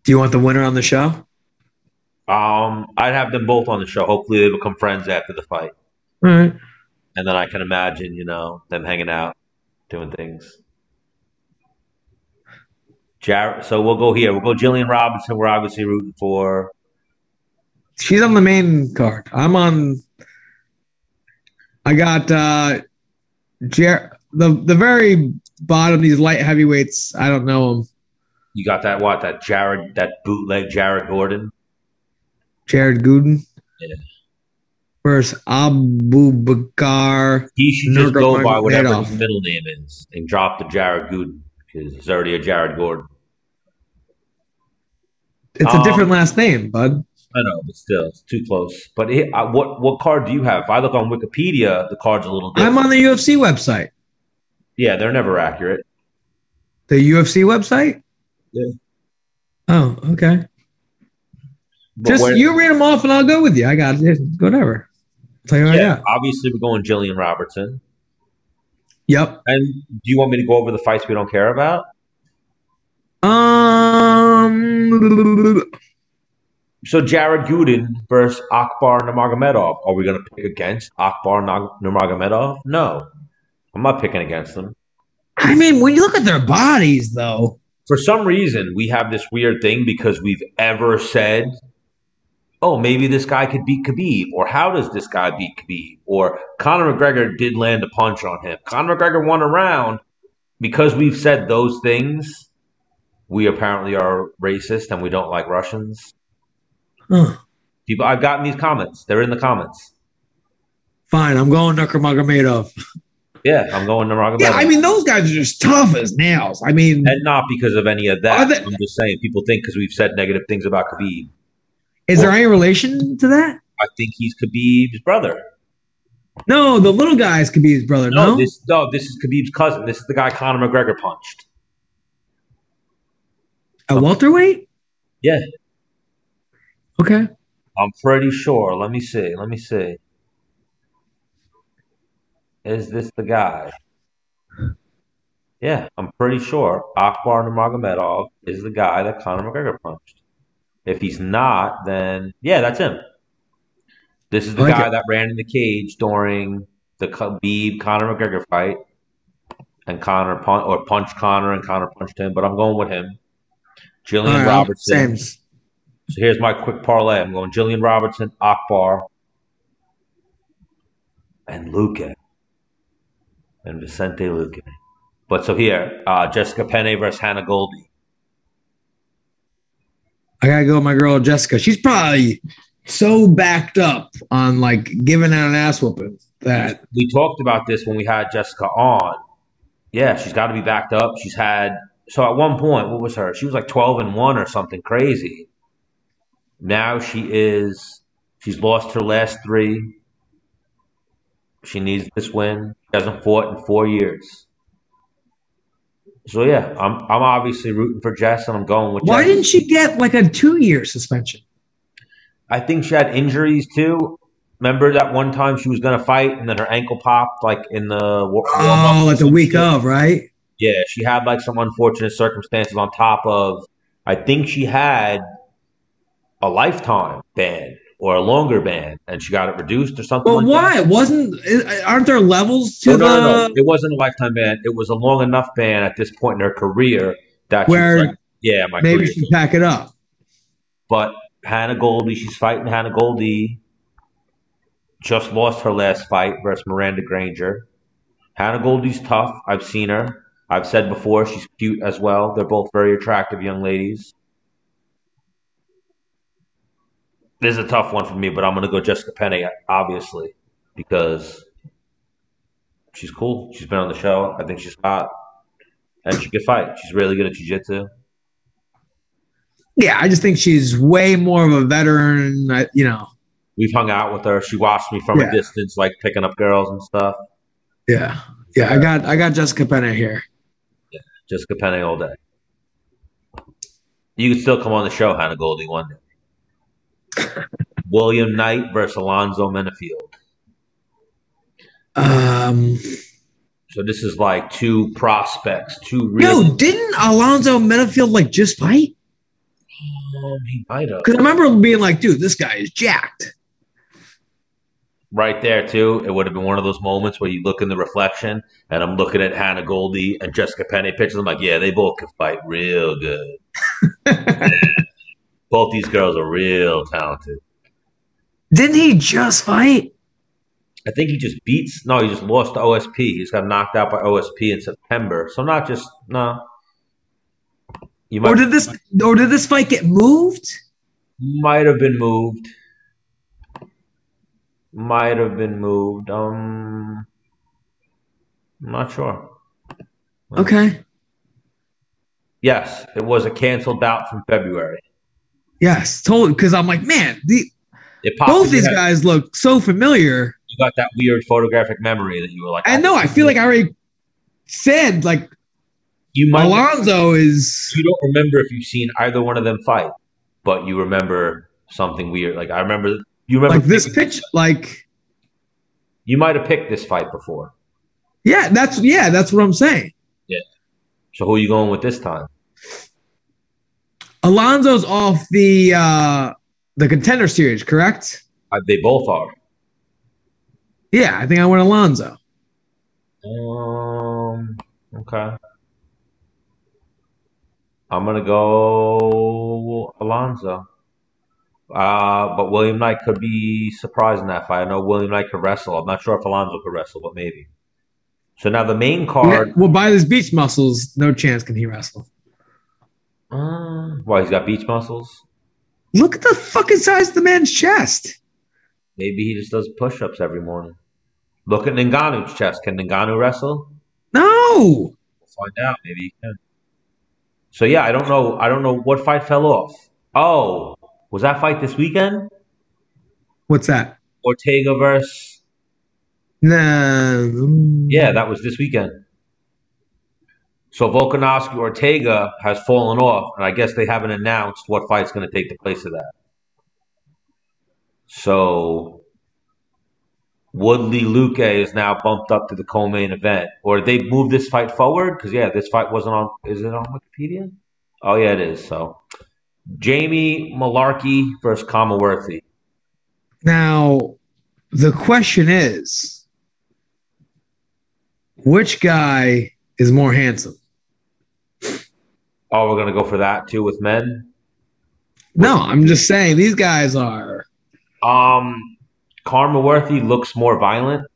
Do you want the winner on the show? Um, I'd have them both on the show. Hopefully, they become friends after the fight, All right. and then I can imagine, you know, them hanging out, doing things. Jared, so we'll go here. We'll go Jillian Robinson. We're obviously rooting for. She's on the main card. I'm on. I got uh, Jer- the the very bottom. These light heavyweights. I don't know them. You got that what? That Jared, that bootleg Jared Gordon. Jared Gooden. Yeah. Versus Abu Bakar. He should just go by whatever his middle name is and drop the Jared Gooden because it's already a Jared Gordon. It's a Um, different last name, bud. I know, but still, it's too close. But it, uh, what what card do you have? If I look on Wikipedia, the card's a little different. I'm on the UFC website. yeah, they're never accurate. The UFC website? Yeah. Oh, okay. But Just where- you read them off and I'll go with you. I got it. Whatever. tell you what yeah, obviously we're going Jillian Robertson. Yep. And do you want me to go over the fights we don't care about? So Jared Gooden versus Akbar Nurmagomedov. Are we going to pick against Akbar Nurmagomedov? No, I'm not picking against them. I mean, when you look at their bodies, though, For some reason, we have this weird thing because we've ever said, "Oh, maybe this guy could beat Khabib," or "How does this guy beat Khabib?" or Conor McGregor did land a punch on him. Conor McGregor won a round because we've said those things. We apparently are racist and we don't like Russians. huh. People, I've gotten these comments. They're in the comments. fine. I'm going Nurmagomedov. Yeah, I'm going to Nurmagomedov. Yeah, I mean, those guys are just tough as nails. I mean, and not because of any of that. they- I'm just saying people think because we've said negative things about Khabib. is there any relation to that? I think he's Khabib's brother. No, the little could be his brother. No, No, this no, this is Khabib's cousin. This is the guy Conor McGregor punched. A welterweight. Yeah. Okay. I'm pretty sure. Let me see. Let me see. Is this the guy? Yeah, I'm pretty sure Akbar Nurmagomedov is the guy that Conor McGregor punched. If he's not, then yeah, that's him. This is the Okay. guy that ran in the cage during the Khabib Conor McGregor fight, and Conor pun- or punched Conor, and Conor punched him. But I'm going with him. Jillian right, Robertson. Same. So here's my quick parlay. I'm going Jillian Robertson, Akbar, and Luque. And Vicente Luque. But so here, uh, Jessica Penne versus Hannah Goldy. I gotta go with my girl Jessica. She's probably so backed up on like giving out an ass whooping that We talked about this when we had Jessica on. Yeah, she's got to be backed up. She's had so at one point, what was her? She was like 12 and 1 or something crazy. Now she is she's lost her last 3. She needs this win. She hasn't fought in 4 years. So yeah, I'm I'm obviously rooting for Jess and I'm going with why Jess. didn't she get like a two year suspension? I think she had injuries too. Remember that one time she was going to fight and then her ankle popped like in the war- Oh, like the week of, right? Yeah, she had like some unfortunate circumstances on top of. I think she had a lifetime ban or a longer ban, and she got it reduced or something. But like why? That. Wasn't aren't there levels to No, no, no, no. It wasn't a lifetime ban. It was a long enough ban at this point in her career that Where like, yeah, my maybe she pack it up? But Hannah Goldy, she's fighting Hannah Goldy. Just lost her last fight versus Miranda Granger. Hannah Goldy's tough. I've seen her. I've said before she's cute as well. They're both very attractive young ladies. This is a tough one for me, but I'm going to go Jessica Penne, obviously, because she's cool. She's been on the show. I think she's hot. And she can fight. She's really good at jiu-jitsu. Yeah, I just think she's way more of a veteran. uh, You know, We've hung out with her. She watched me from Yeah. a distance, like picking up girls and stuff. yeah, yeah. I got I got Jessica Penne here. Jessica Penne all day. You could still come on the show, Hannah Goldy, one day. William Knight versus Alonzo Menifield. Um, So this is like two prospects, two real. no, didn't Alonzo Metafield like just fight? Um, he might have. Because I remember being like, dude, this guy is jacked. Right there too. It would have been one of those moments where you look in the reflection, and I'm looking at Hannah Goldy and Jessica Penne pictures. I'm like, yeah, they both can fight real good. both these girls are real talented. Didn't he just fight? I think he just beats. No, he just lost to OSP. He's got knocked out by OSP in September. So not just no. You might, Or did this or did this fight get moved? might have been moved. Might have been moved. Um, I'm not sure. Okay. Yes, it was a canceled bout from February. Yes, totally. Because I'm like, man, the, both these head. guys look so familiar. You got that weird photographic memory that you were like. I know. I feel like I already said like you might. Alonzo is. You don't remember if you've seen either one of them fight, but you remember something weird. Like I remember. You remember Like this picking- pitch, like You might have picked this fight before. yeah, that's yeah, that's what I'm saying. Yeah. So who are you going with this time? Alonzo's off the uh the contender series, correct? They both are. Yeah, I think I went Alonzo. Um. Okay. I'm gonna go Alonzo. Uh, but William Knight could be surprised in that fight. I know William Knight could wrestle. I'm not sure if Alonzo could wrestle, but maybe. So now the main card. Well, by his beach muscles, no chance can he wrestle. Uh, why he's got beach muscles? Look at the fucking size of the man's chest. Maybe he just does push-ups every morning. Look at Ngannou's chest. Can Ngannou wrestle? No. We'll find out. Maybe he can. So yeah, I don't know. I don't know what fight fell off. Oh, was that fight this weekend? What's that? Ortega versus. Nah. Mm. Yeah, that was this weekend. So Volkanovski Ortega has fallen off, and I guess they haven't announced what fight's going to take the place of that. So Woodley Luque is now bumped up to the co-main event, or they move this fight forward? Because yeah, this fight wasn't on. Is it on Wikipedia? Oh yeah, it is. So Jamie Mullarkey versus Khama Worthy. Now, the question is, which guy is more handsome? Oh, we're gonna go for that too with men. No, I'm just saying these guys are. Um, Khama Worthy looks more violent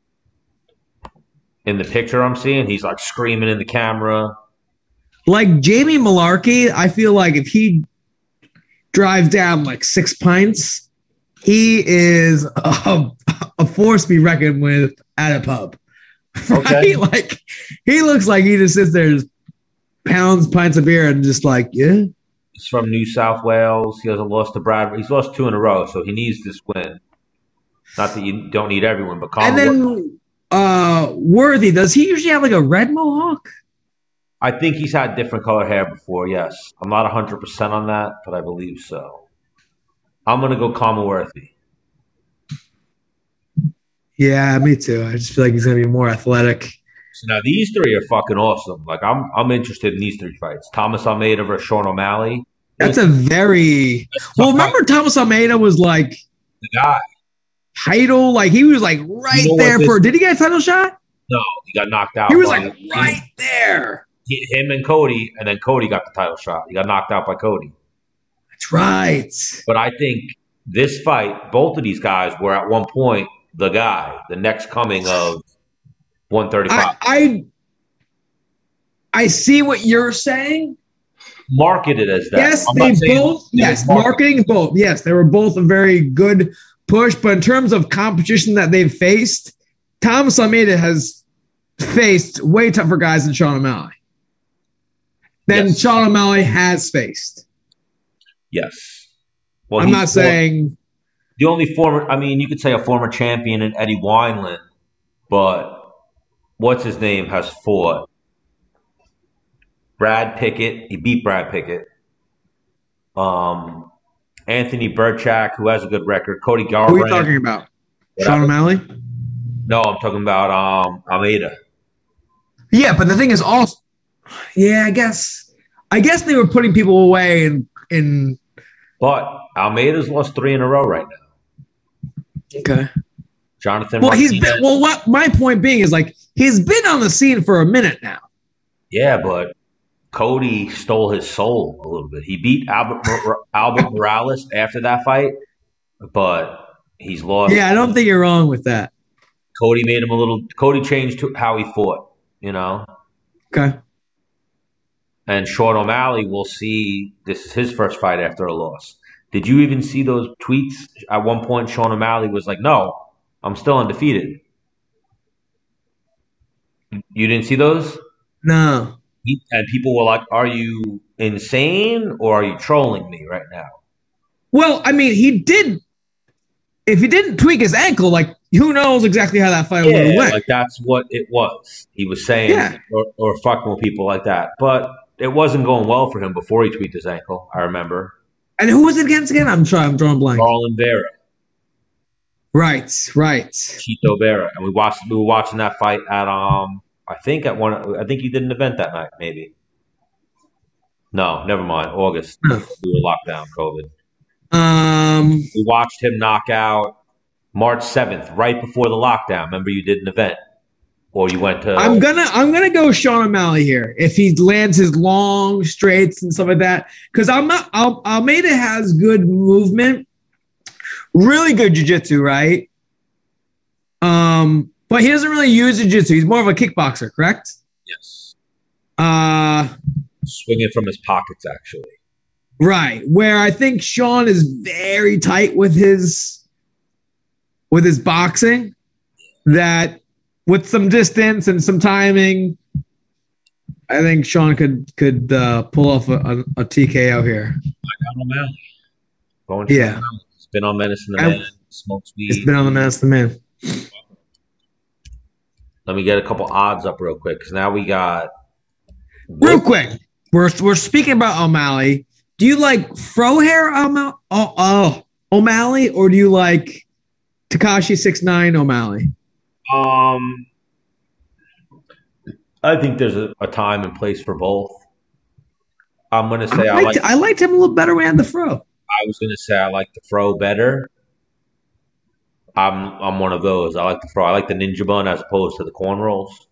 in the picture I'm seeing. He's like screaming in the camera. Like Jamie Mullarkey, I feel like if he drives down like six pints, he is a, a force to be reckoned with at a pub. Right? Okay. Like he looks like he just sits there, just pounds pints of beer, and just like, yeah. He's from New South Wales. He hasn't lost to Brad. He's lost two in a row, so he needs this win. Not that you don't need everyone, but And then uh Worthy, does he usually have like a red mohawk? I think he's had different color hair before. Yes, I'm not 100 percent on that, but I believe so. I'm gonna go Khama Worthy. Yeah, me too. I just feel like he's gonna be more athletic. So now these three are fucking awesome. Like I'm, I'm interested in these three fights. Thomas Almeida versus Sean O'Malley. That's a very well. Remember, Thomas Almeida was like the guy. title, like he was like right You know there for. Did he get a title shot? No, he got knocked out. He was like right there. He- him and Cody, and then Cody got the title shot. He got knocked out by Cody. That's right. But I think this fight, both of these guys were at one point the guy, the next coming of 135. I, I I see what you're saying. Marketed as that. Yes, I'm they both. Yes, marketing both. Yes, they were both a very good push. But in terms of competition that they've faced, Thomas Almeida has faced way tougher guys than Sean O'Malley. Than Yes. Sean O'Malley has faced. Yes. Well, I'm not for- saying the only former. I mean, you could say a former champion in Eddie Wineland, but what's his name has fought Brad Pickett. He beat Brad Pickett. Um, Anthony Birchak, who has a good record. Cody Garbrandt. who are you talking about? Sean O'Malley? No, I'm talking about um Almeida. Yeah, but the thing is also, yeah, I guess, I guess they were putting people away in in. But Almeida's lost three in a row right now. Okay. Jonathan. Well, he's been. Well, what my point being is like he's been on the scene for a minute now. Yeah, but Cody stole his soul a little bit. He beat Albert Albert Morales after that fight, but he's lost. Yeah, I don't think you're wrong with that. Cody made him a little. Cody changed how he fought. You know, Okay. And Sean O'Malley. We'll see. This is his first fight after a loss. Did you even see those tweets? At one point, Sean O'Malley was like, "No, I'm still undefeated." You didn't see those? No. And people were like, "Are you insane or are you trolling me right now?" Well, I mean, he did. If he didn't tweak his ankle, like who knows exactly how that fight Yeah, went? like that's what it was. He was saying, Yeah. or, or fucking with people like that. But it wasn't going well for him before he tweaked his ankle. I remember. and who was it against again? I'm trying. I'm drawing blank. Marlon Vera, Right. Right. Chito Vera, and we watched. We were watching that fight at um. I think at one. I think he did an event that night. Maybe. No, never mind. August. We were locked down. COVID. Um. We watched him knock out March seventh, right before the lockdown. Remember, you did an event, or you went to. I'm gonna I'm gonna go Sean O'Malley here if he lands his long straights and stuff like that because I'm not Al, Almeida has good movement, really good jujitsu, right? Um, but he doesn't really use jujitsu. He's more of a kickboxer, correct? yes, Uh, swinging from his pockets, actually. right. Where I think Sean is very tight with his with his boxing. That with some distance and some timing, I think Sean could could uh, pull off a, a, a TKO here. Got O'Malley. Going Yeah. It's been on Menace the I- Man. Smokes It's weed. been on the man, the man. Let me get a couple odds up real quick because now we got. Real quick, we're we're speaking about O'Malley. Do you like fro hair O'Malley, oh, oh, O'Malley, or do you like Tekashi six nine O'Malley? Um, I think there's a, a time and place for both. I'm gonna say I I liked, like. I liked him a little better when he had the fro. I was gonna say I like the fro better. I'm I'm one of those. I like the fro. I like the ninja bun as opposed to the corn rolls.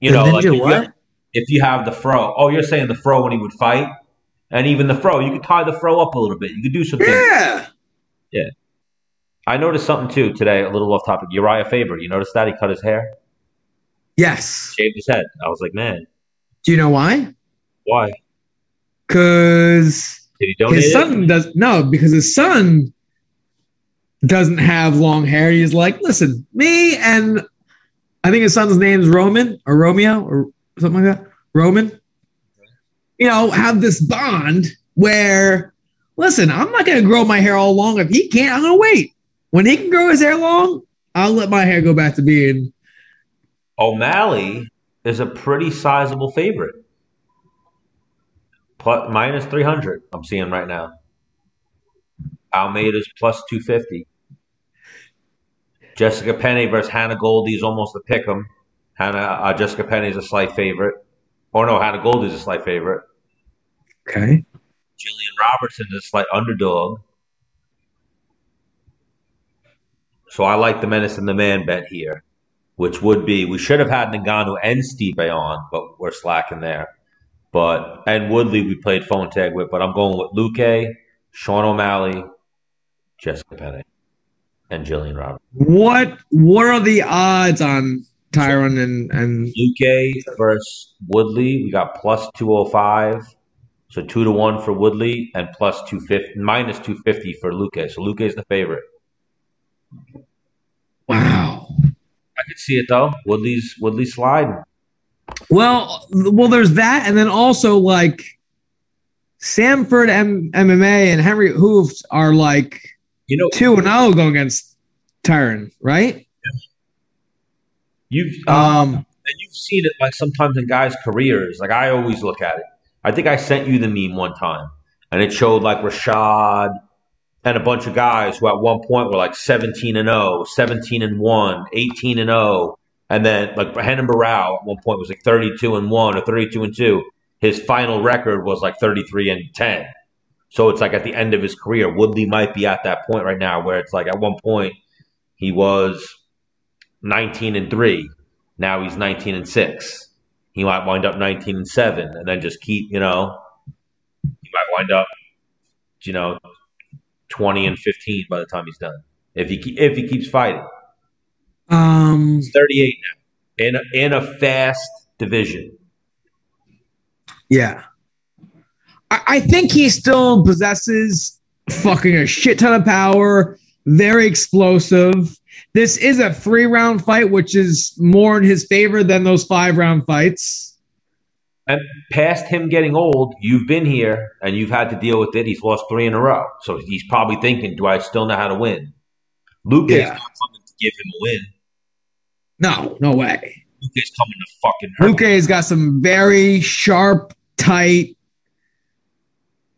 You The know, like ninja if you, what? if you have the fro. Oh, you're saying the fro when he would fight, and even the fro. You could tie the fro up a little bit. You could do something. Yeah. Yeah. I noticed something too today. A little off topic. Urijah Faber. You noticed that he cut his hair, Yes. shaved his head. I was like, man, Do you know why? why Because did he donate his it? son does no, because his son doesn't have long hair. He's like, listen, me and I think his son's name's Roman or Romeo or something like that. Roman. You know, have this bond where, listen, I'm not going to grow my hair all long. If he can't, I'm going to wait. When he can grow his hair long, I'll let my hair go back to being. O'Malley is a pretty sizable favorite. Plus, minus 300, I'm seeing right now. Almeida's plus 250. Jessica Penne versus Hannah Goldy is almost a pick 'em. Hannah, uh, Jessica Penne is a slight favorite. Or no, Hannah Goldy is a slight favorite. Okay. Jillian Robertson is a slight underdog. So I like the Menace and the Man bet here, which would be we should have had Ngannou and Stipe on, but we're slacking there. But and Woodley we played phone tag with, but I'm going with Luque, Sean O'Malley, Jessica Penne, and Jillian Robertson. What What are the odds on Tyron and and Luque versus Woodley, we got plus two oh five. So two to one for Woodley and plus two fifty minus two fifty for Luque. So Luque is the favorite. Wow? I could see it though. Woodley's Woodley's sliding. Well, well, there's that, and then also like Sanford M- MMA and Henri Hooft are like You know, two and zero going against Tyron, right? you've Um, um, and you've seen it like sometimes in guys' careers. Like I always look at it. I think I sent you the meme one time, and it showed like Rashad and a bunch of guys who at one point were like 17 and 0, 17 and 1, 18 and 0. And then like Renan Barão at one point was like 32 and 1 or 32 and 2. His final record was like 33 and 10. So it's like at the end of his career, Woodley might be at that point right now where it's like at one point he was 19 and 3. Now he's 19 and 6. He might wind up 19 and 7 and then just keep, you know, he might wind up, you know, 20 and 15 by the time he's done. If he if he keeps fighting. Um, He's 38 now in a, in a fast division. yeah. I, I think he still possesses fucking a shit ton of power, very explosive. This is a three round fight, which is more in his favor than those five round fights. And past him getting old, you've been here and you've had to deal with it. He's lost three in a row. So he's probably thinking, do I still know how to win? Luque is not coming to give him a win. No, no way. Luque is coming to fucking hurt. Luque has got some very sharp, tight,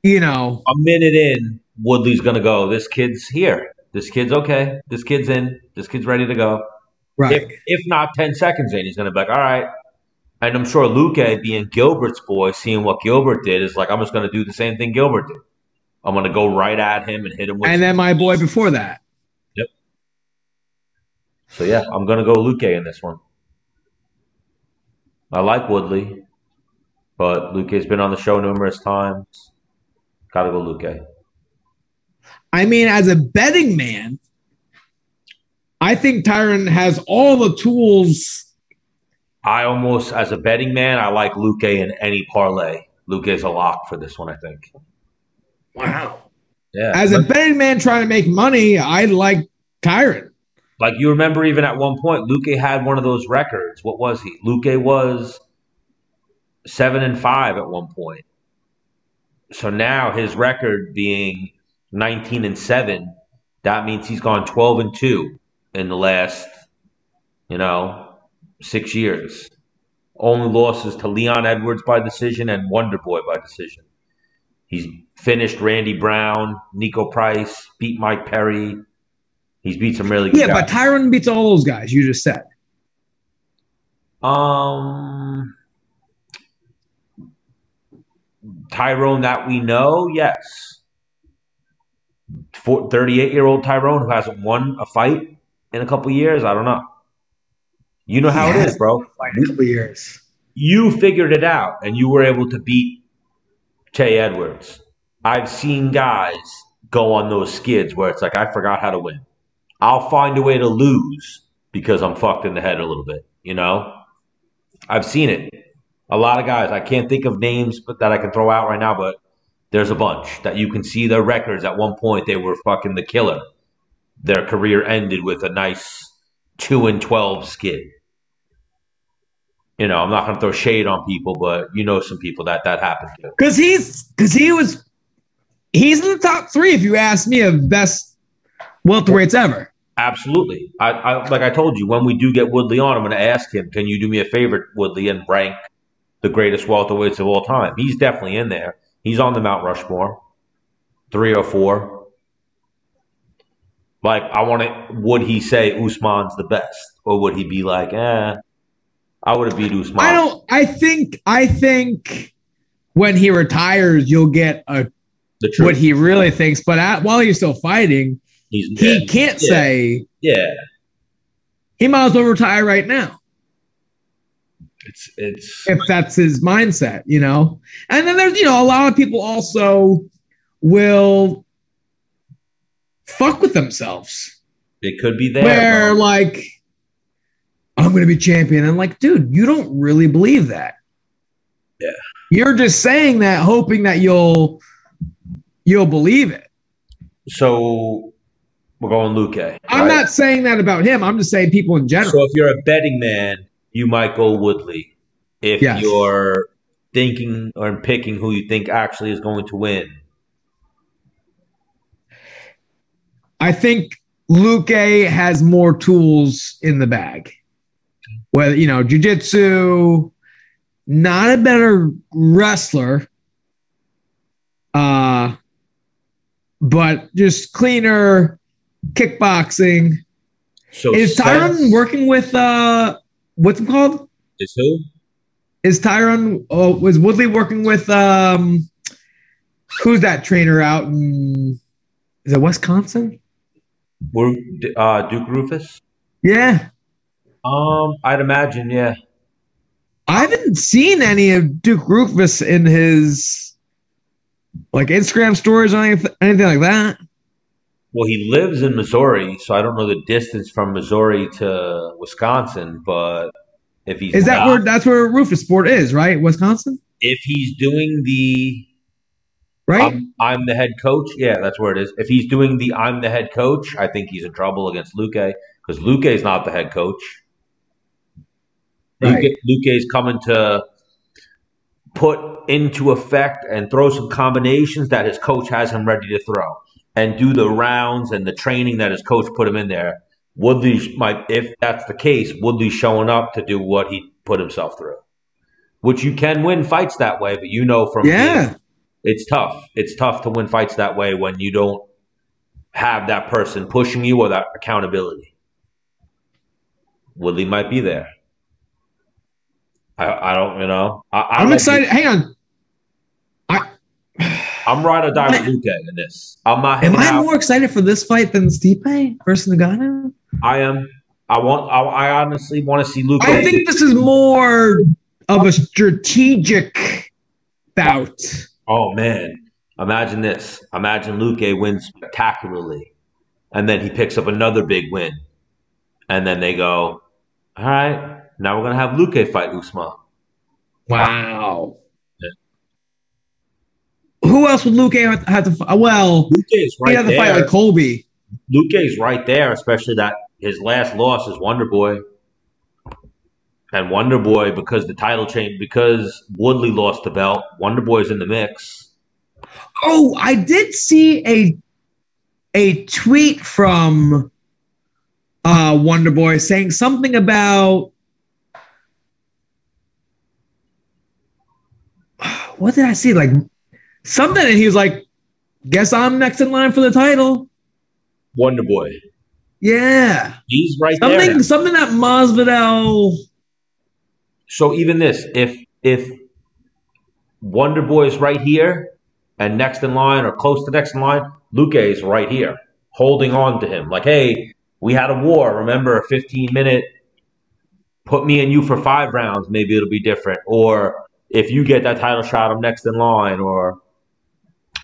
you know, a minute in, Woodley's going to go, this kid's here. This kid's okay. This kid's in. This kid's ready to go. right. If, if not 10 seconds in, he's going to be like, all right. And I'm sure Luque, being Gilbert's boy, seeing what Gilbert did, is like, I'm just going to do the same thing Gilbert did. I'm going to go right at him and hit him with. and then my boy before that. Yep. So, yeah, I'm going to go Luque in this one. I like Woodley, but Luque has been on the show numerous times. Got to go Luque. I mean, as a betting man, I think Tyron has all the tools. I almost, as a betting man, I like Luque in any parlay. Luque is a lock for this one, I think. Wow. Yeah. As a betting man trying to make money, I like Tyron. Like you remember, even at one point, Luque had one of those records. What was he? Luque was seven and five at one point. So now his record being nineteen and seven, that means he's gone twelve and two in the last, you know, six years. Only losses to Leon Edwards by decision and Wonder Boy by decision. He's finished Randy Brown, Niko Price, beat Mike Perry. He's beat some really good Yeah, guys. but Tyron beats all those guys you just said. Um, Tyron that we know, yes. 38 year old Tyron who hasn't won a fight in a couple years. I don't know. You know how it is, bro. Like couple years. You figured it out and you were able to beat Tay Edwards. I've seen guys go on those skids where it's like, I forgot how to win. I'll find a way to lose because I'm fucked in the head a little bit, you know? I've seen it. A lot of guys, I can't think of names but that I can throw out right now, but there's a bunch that you can see their records. At one point, they were fucking the killer. Their career ended with a nice two and twelve skid. You know, I'm not going to throw shade on people, but you know some people that that happened to. Because he's because he was he's in the top three, if you ask me, of best welterweights ever. Absolutely. I, I like I told you when we do get Woodley on, I'm going to ask him, "Can you do me a favor, Woodley, and rank the greatest welterweights of all time?" He's definitely in there. He's on the Mount Rushmore, three or four. Like I want to. Would he say Usman's the best, or would he be like, "Eh, I would have beat Usman"? I don't I think I think when he retires, you'll get a The truth. what he really thinks. But at, while he's still fighting, He's he can't Yeah. say Yeah, he might as well retire right now. it's it's if that's his mindset, you know. And then there's, you know, a lot of people also will fuck with themselves. it could be there. where bro. like I'm gonna be champion. I'm like, dude, you don't really believe that. Yeah. You're just saying that hoping that you'll you'll believe it. So we're going Luque. I'm not saying that about him. I'm just saying people in general. So if you're a betting man, you might go Woodley. If Yes. you're thinking or picking who you think actually is going to win, I think Luque has more tools in the bag. Whether you know, jujitsu, not a better wrestler. Uh but just cleaner kickboxing. So Is Tyron working with uh what's it called? Is who? Is Tyron oh was Woodley working with um who's that trainer out in is it Wisconsin? Uh, Duke Roufus. Yeah. Um, I'd imagine, yeah. I haven't seen any of Duke Roufus in his like Instagram stories or anything, anything like that. Well, he lives in Missouri, so I don't know the distance from Missouri to Wisconsin. But if he's is that not, where that's where Roufusport is, right? Wisconsin. If he's doing the right, I'm, I'm, the head coach. Yeah, that's where it is. If he's doing the I'm the head coach, I think he's in trouble against Luque because Luque is not the head coach. Right. Luque, Luque is coming to put into effect and throw some combinations that his coach has him ready to throw and do the rounds and the training that his coach put him in there. Woodley might, if that's the case, Woodley showing up to do what he put himself through, which you can win fights that way, but you know from yeah, it's tough. It's tough to win fights that way when you don't have that person pushing you or that accountability. Woodley might be there. I, I don't, you know. I, am excited. Hang on. I'm ride or die with Luque in this. I'm not. Am I out. more excited for this fight than Stipe versus Ngannou? I am. I want. I, I honestly want to see Luque. I think this is more of a strategic bout. Oh man! Imagine this. Imagine Luque wins spectacularly, and then he picks up another big win, and then they go, "All right, now we're gonna have Luque fight Usman." Wow who else would Luque have to fight? Well, Luque is right he had to fight like Colby. Is right there, especially that his last loss is Wonder Boy. And Wonder Boy, because the title change, because Woodley lost the belt, Wonder Boy's in the mix. Oh, I did see a a tweet from uh, Wonder Boy saying something about what did I see? Like something, and he was like, "Guess I'm next in line for the title." Wonder Boy. Yeah, he's right something, there. Something that Masvidal. So even this, if if Wonder Boy is right here and next in line or close to next in line, Luque is right here, holding on to him. Like, hey, we had a war. Remember, a 15 minute. Put me and you for five rounds. Maybe it'll be different. Or if you get that title shot, I'm next in line. Or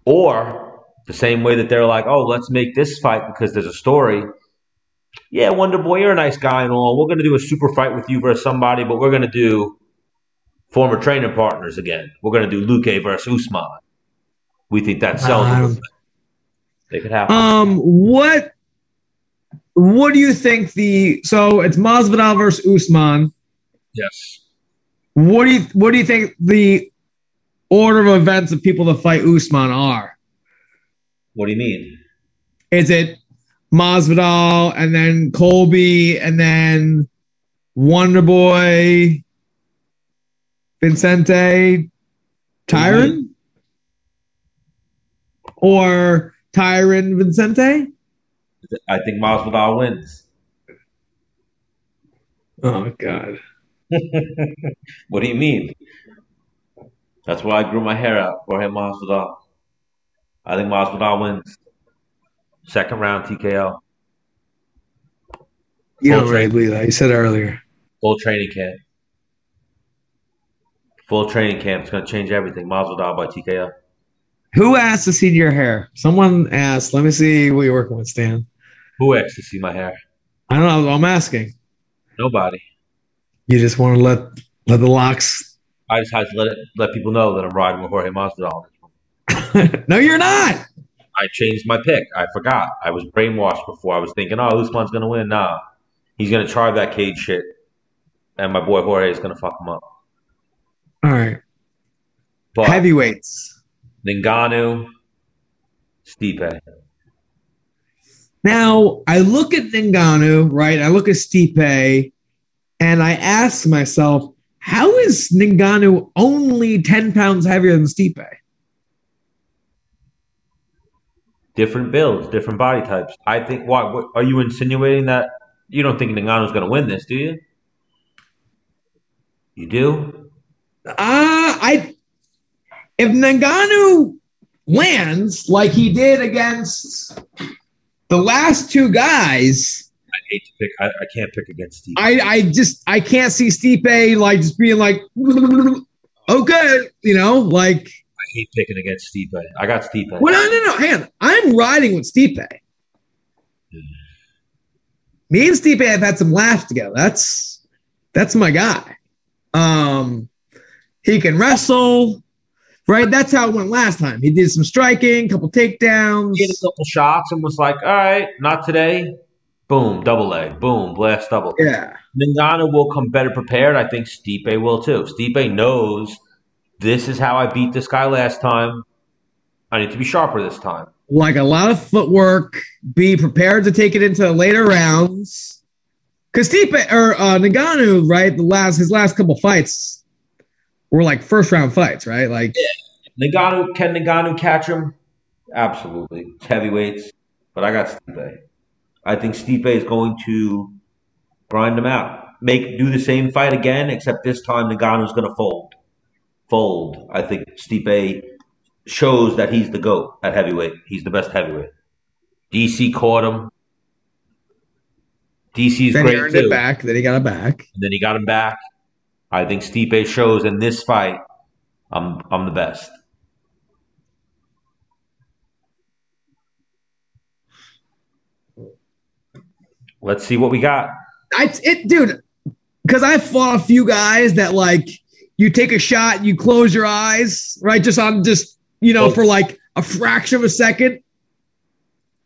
or the same way that they're like, oh, let's make this fight because there's a story. Yeah, Wonder Boy, you're a nice guy and all. We're going to do a super fight with you versus somebody, but we're going to do former training partners again. We're going to do Luque versus Usman. We think that sells. Um, they could happen. Um, what what do you think the so it's Masvidal versus Usman? Yes. What do you what do you think the order of events of people to fight Usman are? What do you mean? Is it Masvidal and then Colby and then Wonder Boy, Vicente, Tyron? Mm-hmm. Or Tyron Vincente? I think Masvidal wins. Oh God. what do you mean? That's why I grew my hair out for him, Masvidal. I think Masvidal wins. Second round TKO. You don't really believe that. You said earlier. Full training camp. Full training camp. It's going to change everything. Masvidal by TKO. Who asked to see your hair? Someone asked. Let me see what you're working with, Stan. Who asked to see my hair? I don't know. I'm asking. Nobody. You just want to let let the locks I just had to let it, let people know that I'm riding with Jorge Masvidal. no, you're not. I changed my pick. I forgot. I was brainwashed before. I was thinking, oh, Usman's gonna win. Nah, he's gonna try that cage shit, and my boy Jorge is gonna fuck him up. All right. But Heavyweights. Ngannou, Stipe. Now I look at Ngannou, right? I look at Stipe, and I ask myself, how is Ngannou only 10 pounds heavier than Stipe? different builds, different body types. I think. What, what are you insinuating that you don't think Ngannou's going to win this? Do you? You do? Uh, I if Ngannou lands like he did against the last two guys, I hate to pick. I, I can't pick against Stipe. I I just I can't see Stipe like just being like okay, you know, like I hate picking against Stipe. I got Stipe. well, no, no, no, hang on. I'm riding with Stipe. Me and Stipe have had some laughs together. That's that's my guy. Um, he can wrestle, right? That's how it went last time. He did some striking, couple takedowns. He a couple shots and was like, "All right, not today." Boom, double leg. Boom, blast double. Yeah, Ngannou will come better prepared. I think Stipe will too. Stipe knows this is how I beat this guy last time. I need to be sharper this time. like a lot of footwork. Be prepared to take it into later rounds. Because Stipe or uh, Ngannou, right? The last his last couple fights were like first round fights, right? Like Ngannou can Ngannou catch him? Absolutely. Heavyweights, but I got Stipe. I think Stipe is going to grind him out. Make do the same fight again, except this time Ngannou's going to fold. Fold. I think Stipe shows that he's the goat at heavyweight. He's the best heavyweight. DC caught him. DC's then he earned too. it back. Then he got it back. And then he got him back. I think Stipe shows in this fight, I'm I'm the best. Let's see what we got. I it, dude, because I fought a few guys that like you take a shot, you close your eyes, right? Just on just you know Oh. for like a fraction of a second,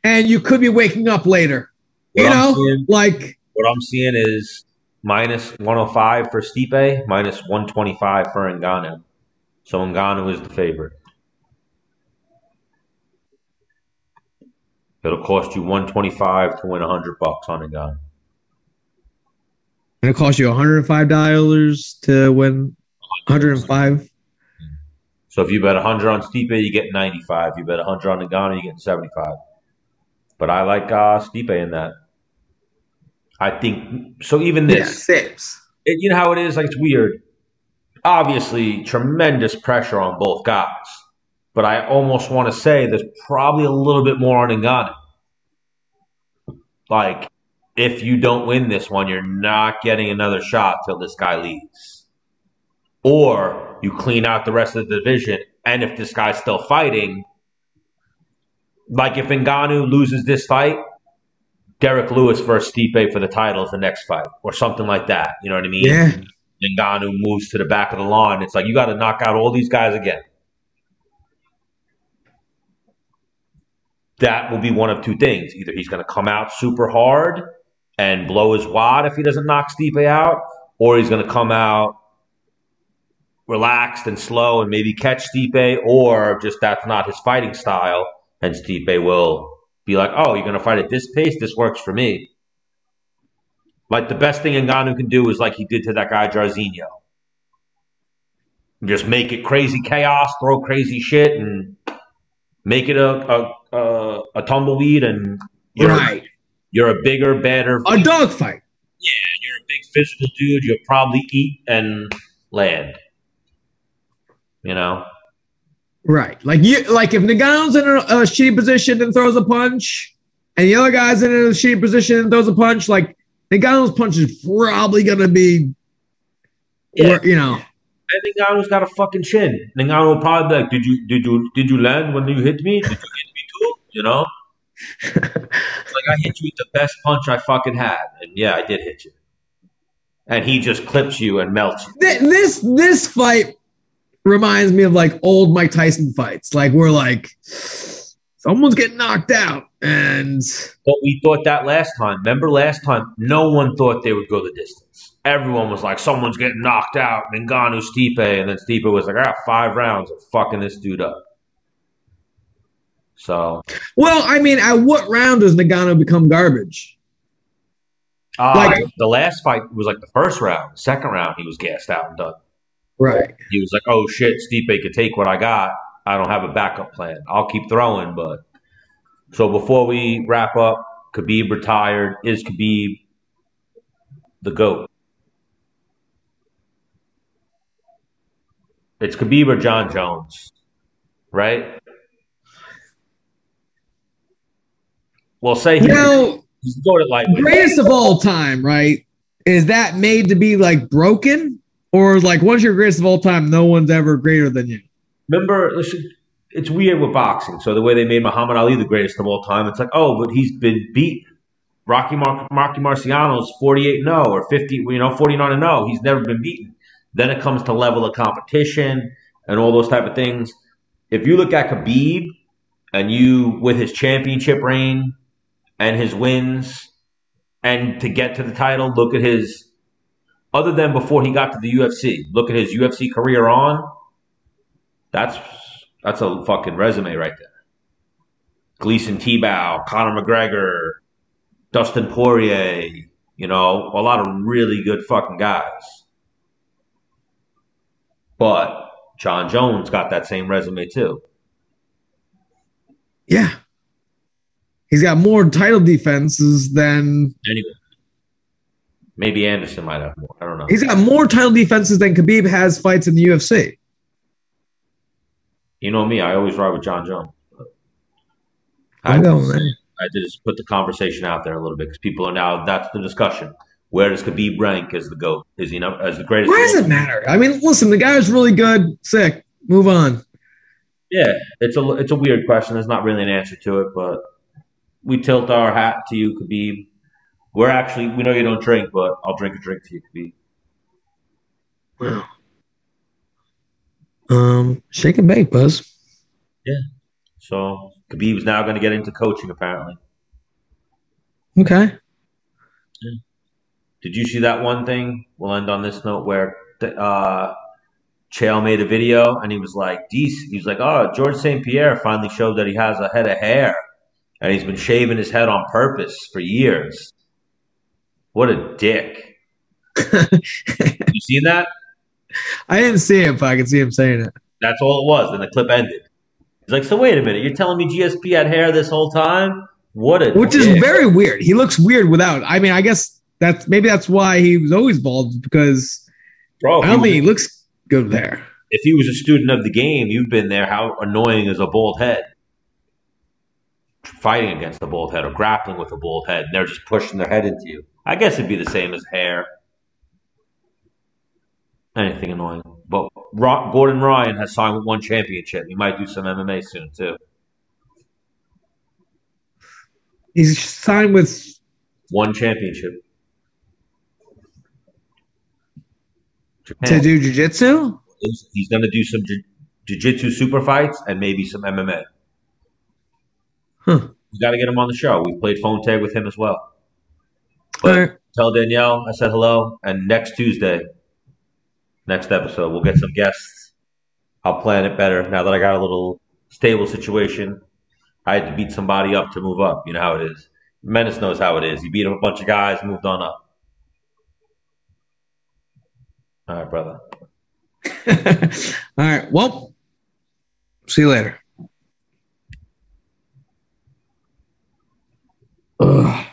and you could be waking up later. What you I'm know, seeing- like What I'm seeing is minus 105 for Stipe, minus 125 for Ngannou. So Ngannou is the favorite. It'll cost you 125 to win 100 bucks on Ngannou. and it costs you one hundred and five dollars to win one hundred and five. So if you bet 100 on Stipe, you get 95. You bet 100 on Ngannou, you get 75. But I like uh, Stipe in that. I think so. Even Yeah, this, saves. it, you know how it is. Like it's weird. Obviously, tremendous pressure on both guys. But I almost want to say there's probably a little bit more on Ngannou. Like, if you don't win this one, you're not getting another shot till this guy leaves. Or you clean out the rest of the division, and if this guy's still fighting, like if Ngannou loses this fight, Derrick Lewis versus Stipe for the title is the next fight, or something like that. You know what I mean? Yeah, Ngannou moves to the back of the line. It's like you got to knock out all these guys again. That will be one of two things. Either he's going to come out super hard and blow his wad if he doesn't knock Stipe out, or he's going to come out relaxed and slow and maybe catch Stipe, or just that's not his fighting style, and Stipe will be like, "Oh, you're going to fight at this pace? This works for me." Like the best thing Ngannou can do is like he did to that guy Jairzinho. Just make it crazy chaos, throw crazy shit, and make it a a, a, a tumbleweed. And you're right. you're a bigger, better. A dogfight. yeah, you're a big physical dude. You'll probably eat and land. You know, Right. Like you like if Ngannou's in a, a shitty position and throws a punch, and the other guy's in a shitty position and throws a punch, like Ngannou's punch is probably gonna be Yeah. you know. and Ngannou's got a fucking chin. Ngannou will probably like, "Did you did you did you land when you hit me? Did you hit me too?" You know. Like I hit you with the best punch I fucking had, and yeah, I did hit you. And he just clips you and melts you. Th- this this fight reminds me of like old Mike Tyson fights. Like we're like someone's getting knocked out and But we thought that last time. Remember last time? No one thought they would go the distance. Everyone was like, "Someone's getting knocked out." And Ngannou, Stipe, and then Stipe was like, "I got five rounds of fucking this dude up." So, well, I mean, at what round does Ngannou become garbage? uh, Like- the last fight was like the first round. Second round, he was gassed out and done. Right. he was like, "Oh shit, Stipe could take what I got. I don't have a backup plan. I'll keep throwing, but So before we wrap up, Khabib retired. Is Khabib the GOAT? It's Khabib or Jon Jones, right? Well, say he's, now, he's the GOAT at lightweight. Greatest of all time, right? Is that made to be like broken? Or like once you're greatest of all time, no one's ever greater than you? Remember, listen, it's weird with boxing. So the way they made Muhammad Ali the greatest of all time, it's like, oh, but he's been beat. Rocky Mar- Rocky Marciano's 48 0 or 50, you know, 49 0. He's never been beaten. Then it comes to level of competition and all those type of things. If you look at Khabib and you with his championship reign and his wins and to get to the title, look at his other than before he got to the UFC, look at his UFC career on. That's that's a fucking resume right there. Gleison Tibau, Conor McGregor, Dustin Poirier, you know, a lot of really good fucking guys. But Jon Jones got that same resume too. Yeah. He's got more title defenses than anyway. Maybe Anderson might have more. I don't know. He's got more title defenses than Khabib has fights in the UFC. You know me, I always ride with Jon Jones. I, know, man. I just put the conversation out there a little bit because people are now that's the discussion. Where does Khabib rank as the GOAT? Is he know as the greatest? Why does it matter? I mean, listen, the guy was really good. Sick. Move on. Yeah, it's a it's a weird question. There's not really an answer to it, but we tilt our hat to you, Khabib. We're actually we know you don't drink, but I'll drink a drink to you, Khabib. Wow. Um, shake and bake, Buzz. Yeah. So Khabib's now going to get into coaching, apparently. Okay. Yeah. Did you see that one thing? We'll end on this note where uh, Chael made a video and he was like, Dece, he was like, oh, George St. Pierre finally showed that he has a head of hair and he's been shaving his head on purpose for years. What a dick. you seen that? I didn't see him, but I can see him saying it. That's all it was. And the clip ended. He's like, so wait a minute, you're telling me GSP had hair this whole time? What a which dick. is very weird. He looks weird without. I mean, I guess that's maybe that's why he was always bald because Bro, I don't think he looks good there. If he was a student of the game, you've been there. How annoying is a bald head? Fighting against a bald head or grappling with a bald head, and they're just pushing their head into you. I guess it'd be the same as hair anything annoying. But Gordon Ryan has signed with one championship. He might do some MMA soon too. He's signed with one championship. Japan. To do jiu-jitsu? He's, he's going to do some jiu-jitsu super fights and maybe some MMA. Huh. You got to get him on the show. We played phone tag with him as well. But right. tell Danielle I said hello. And next Tuesday, next episode. We'll get some guests. I'll plan it better now that I got a little stable situation. I had to beat somebody up to move up. You know how it is. Menace knows how it is. You beat up a bunch of guys, moved on up. All right, brother. All right. Well, see you later. Ugh.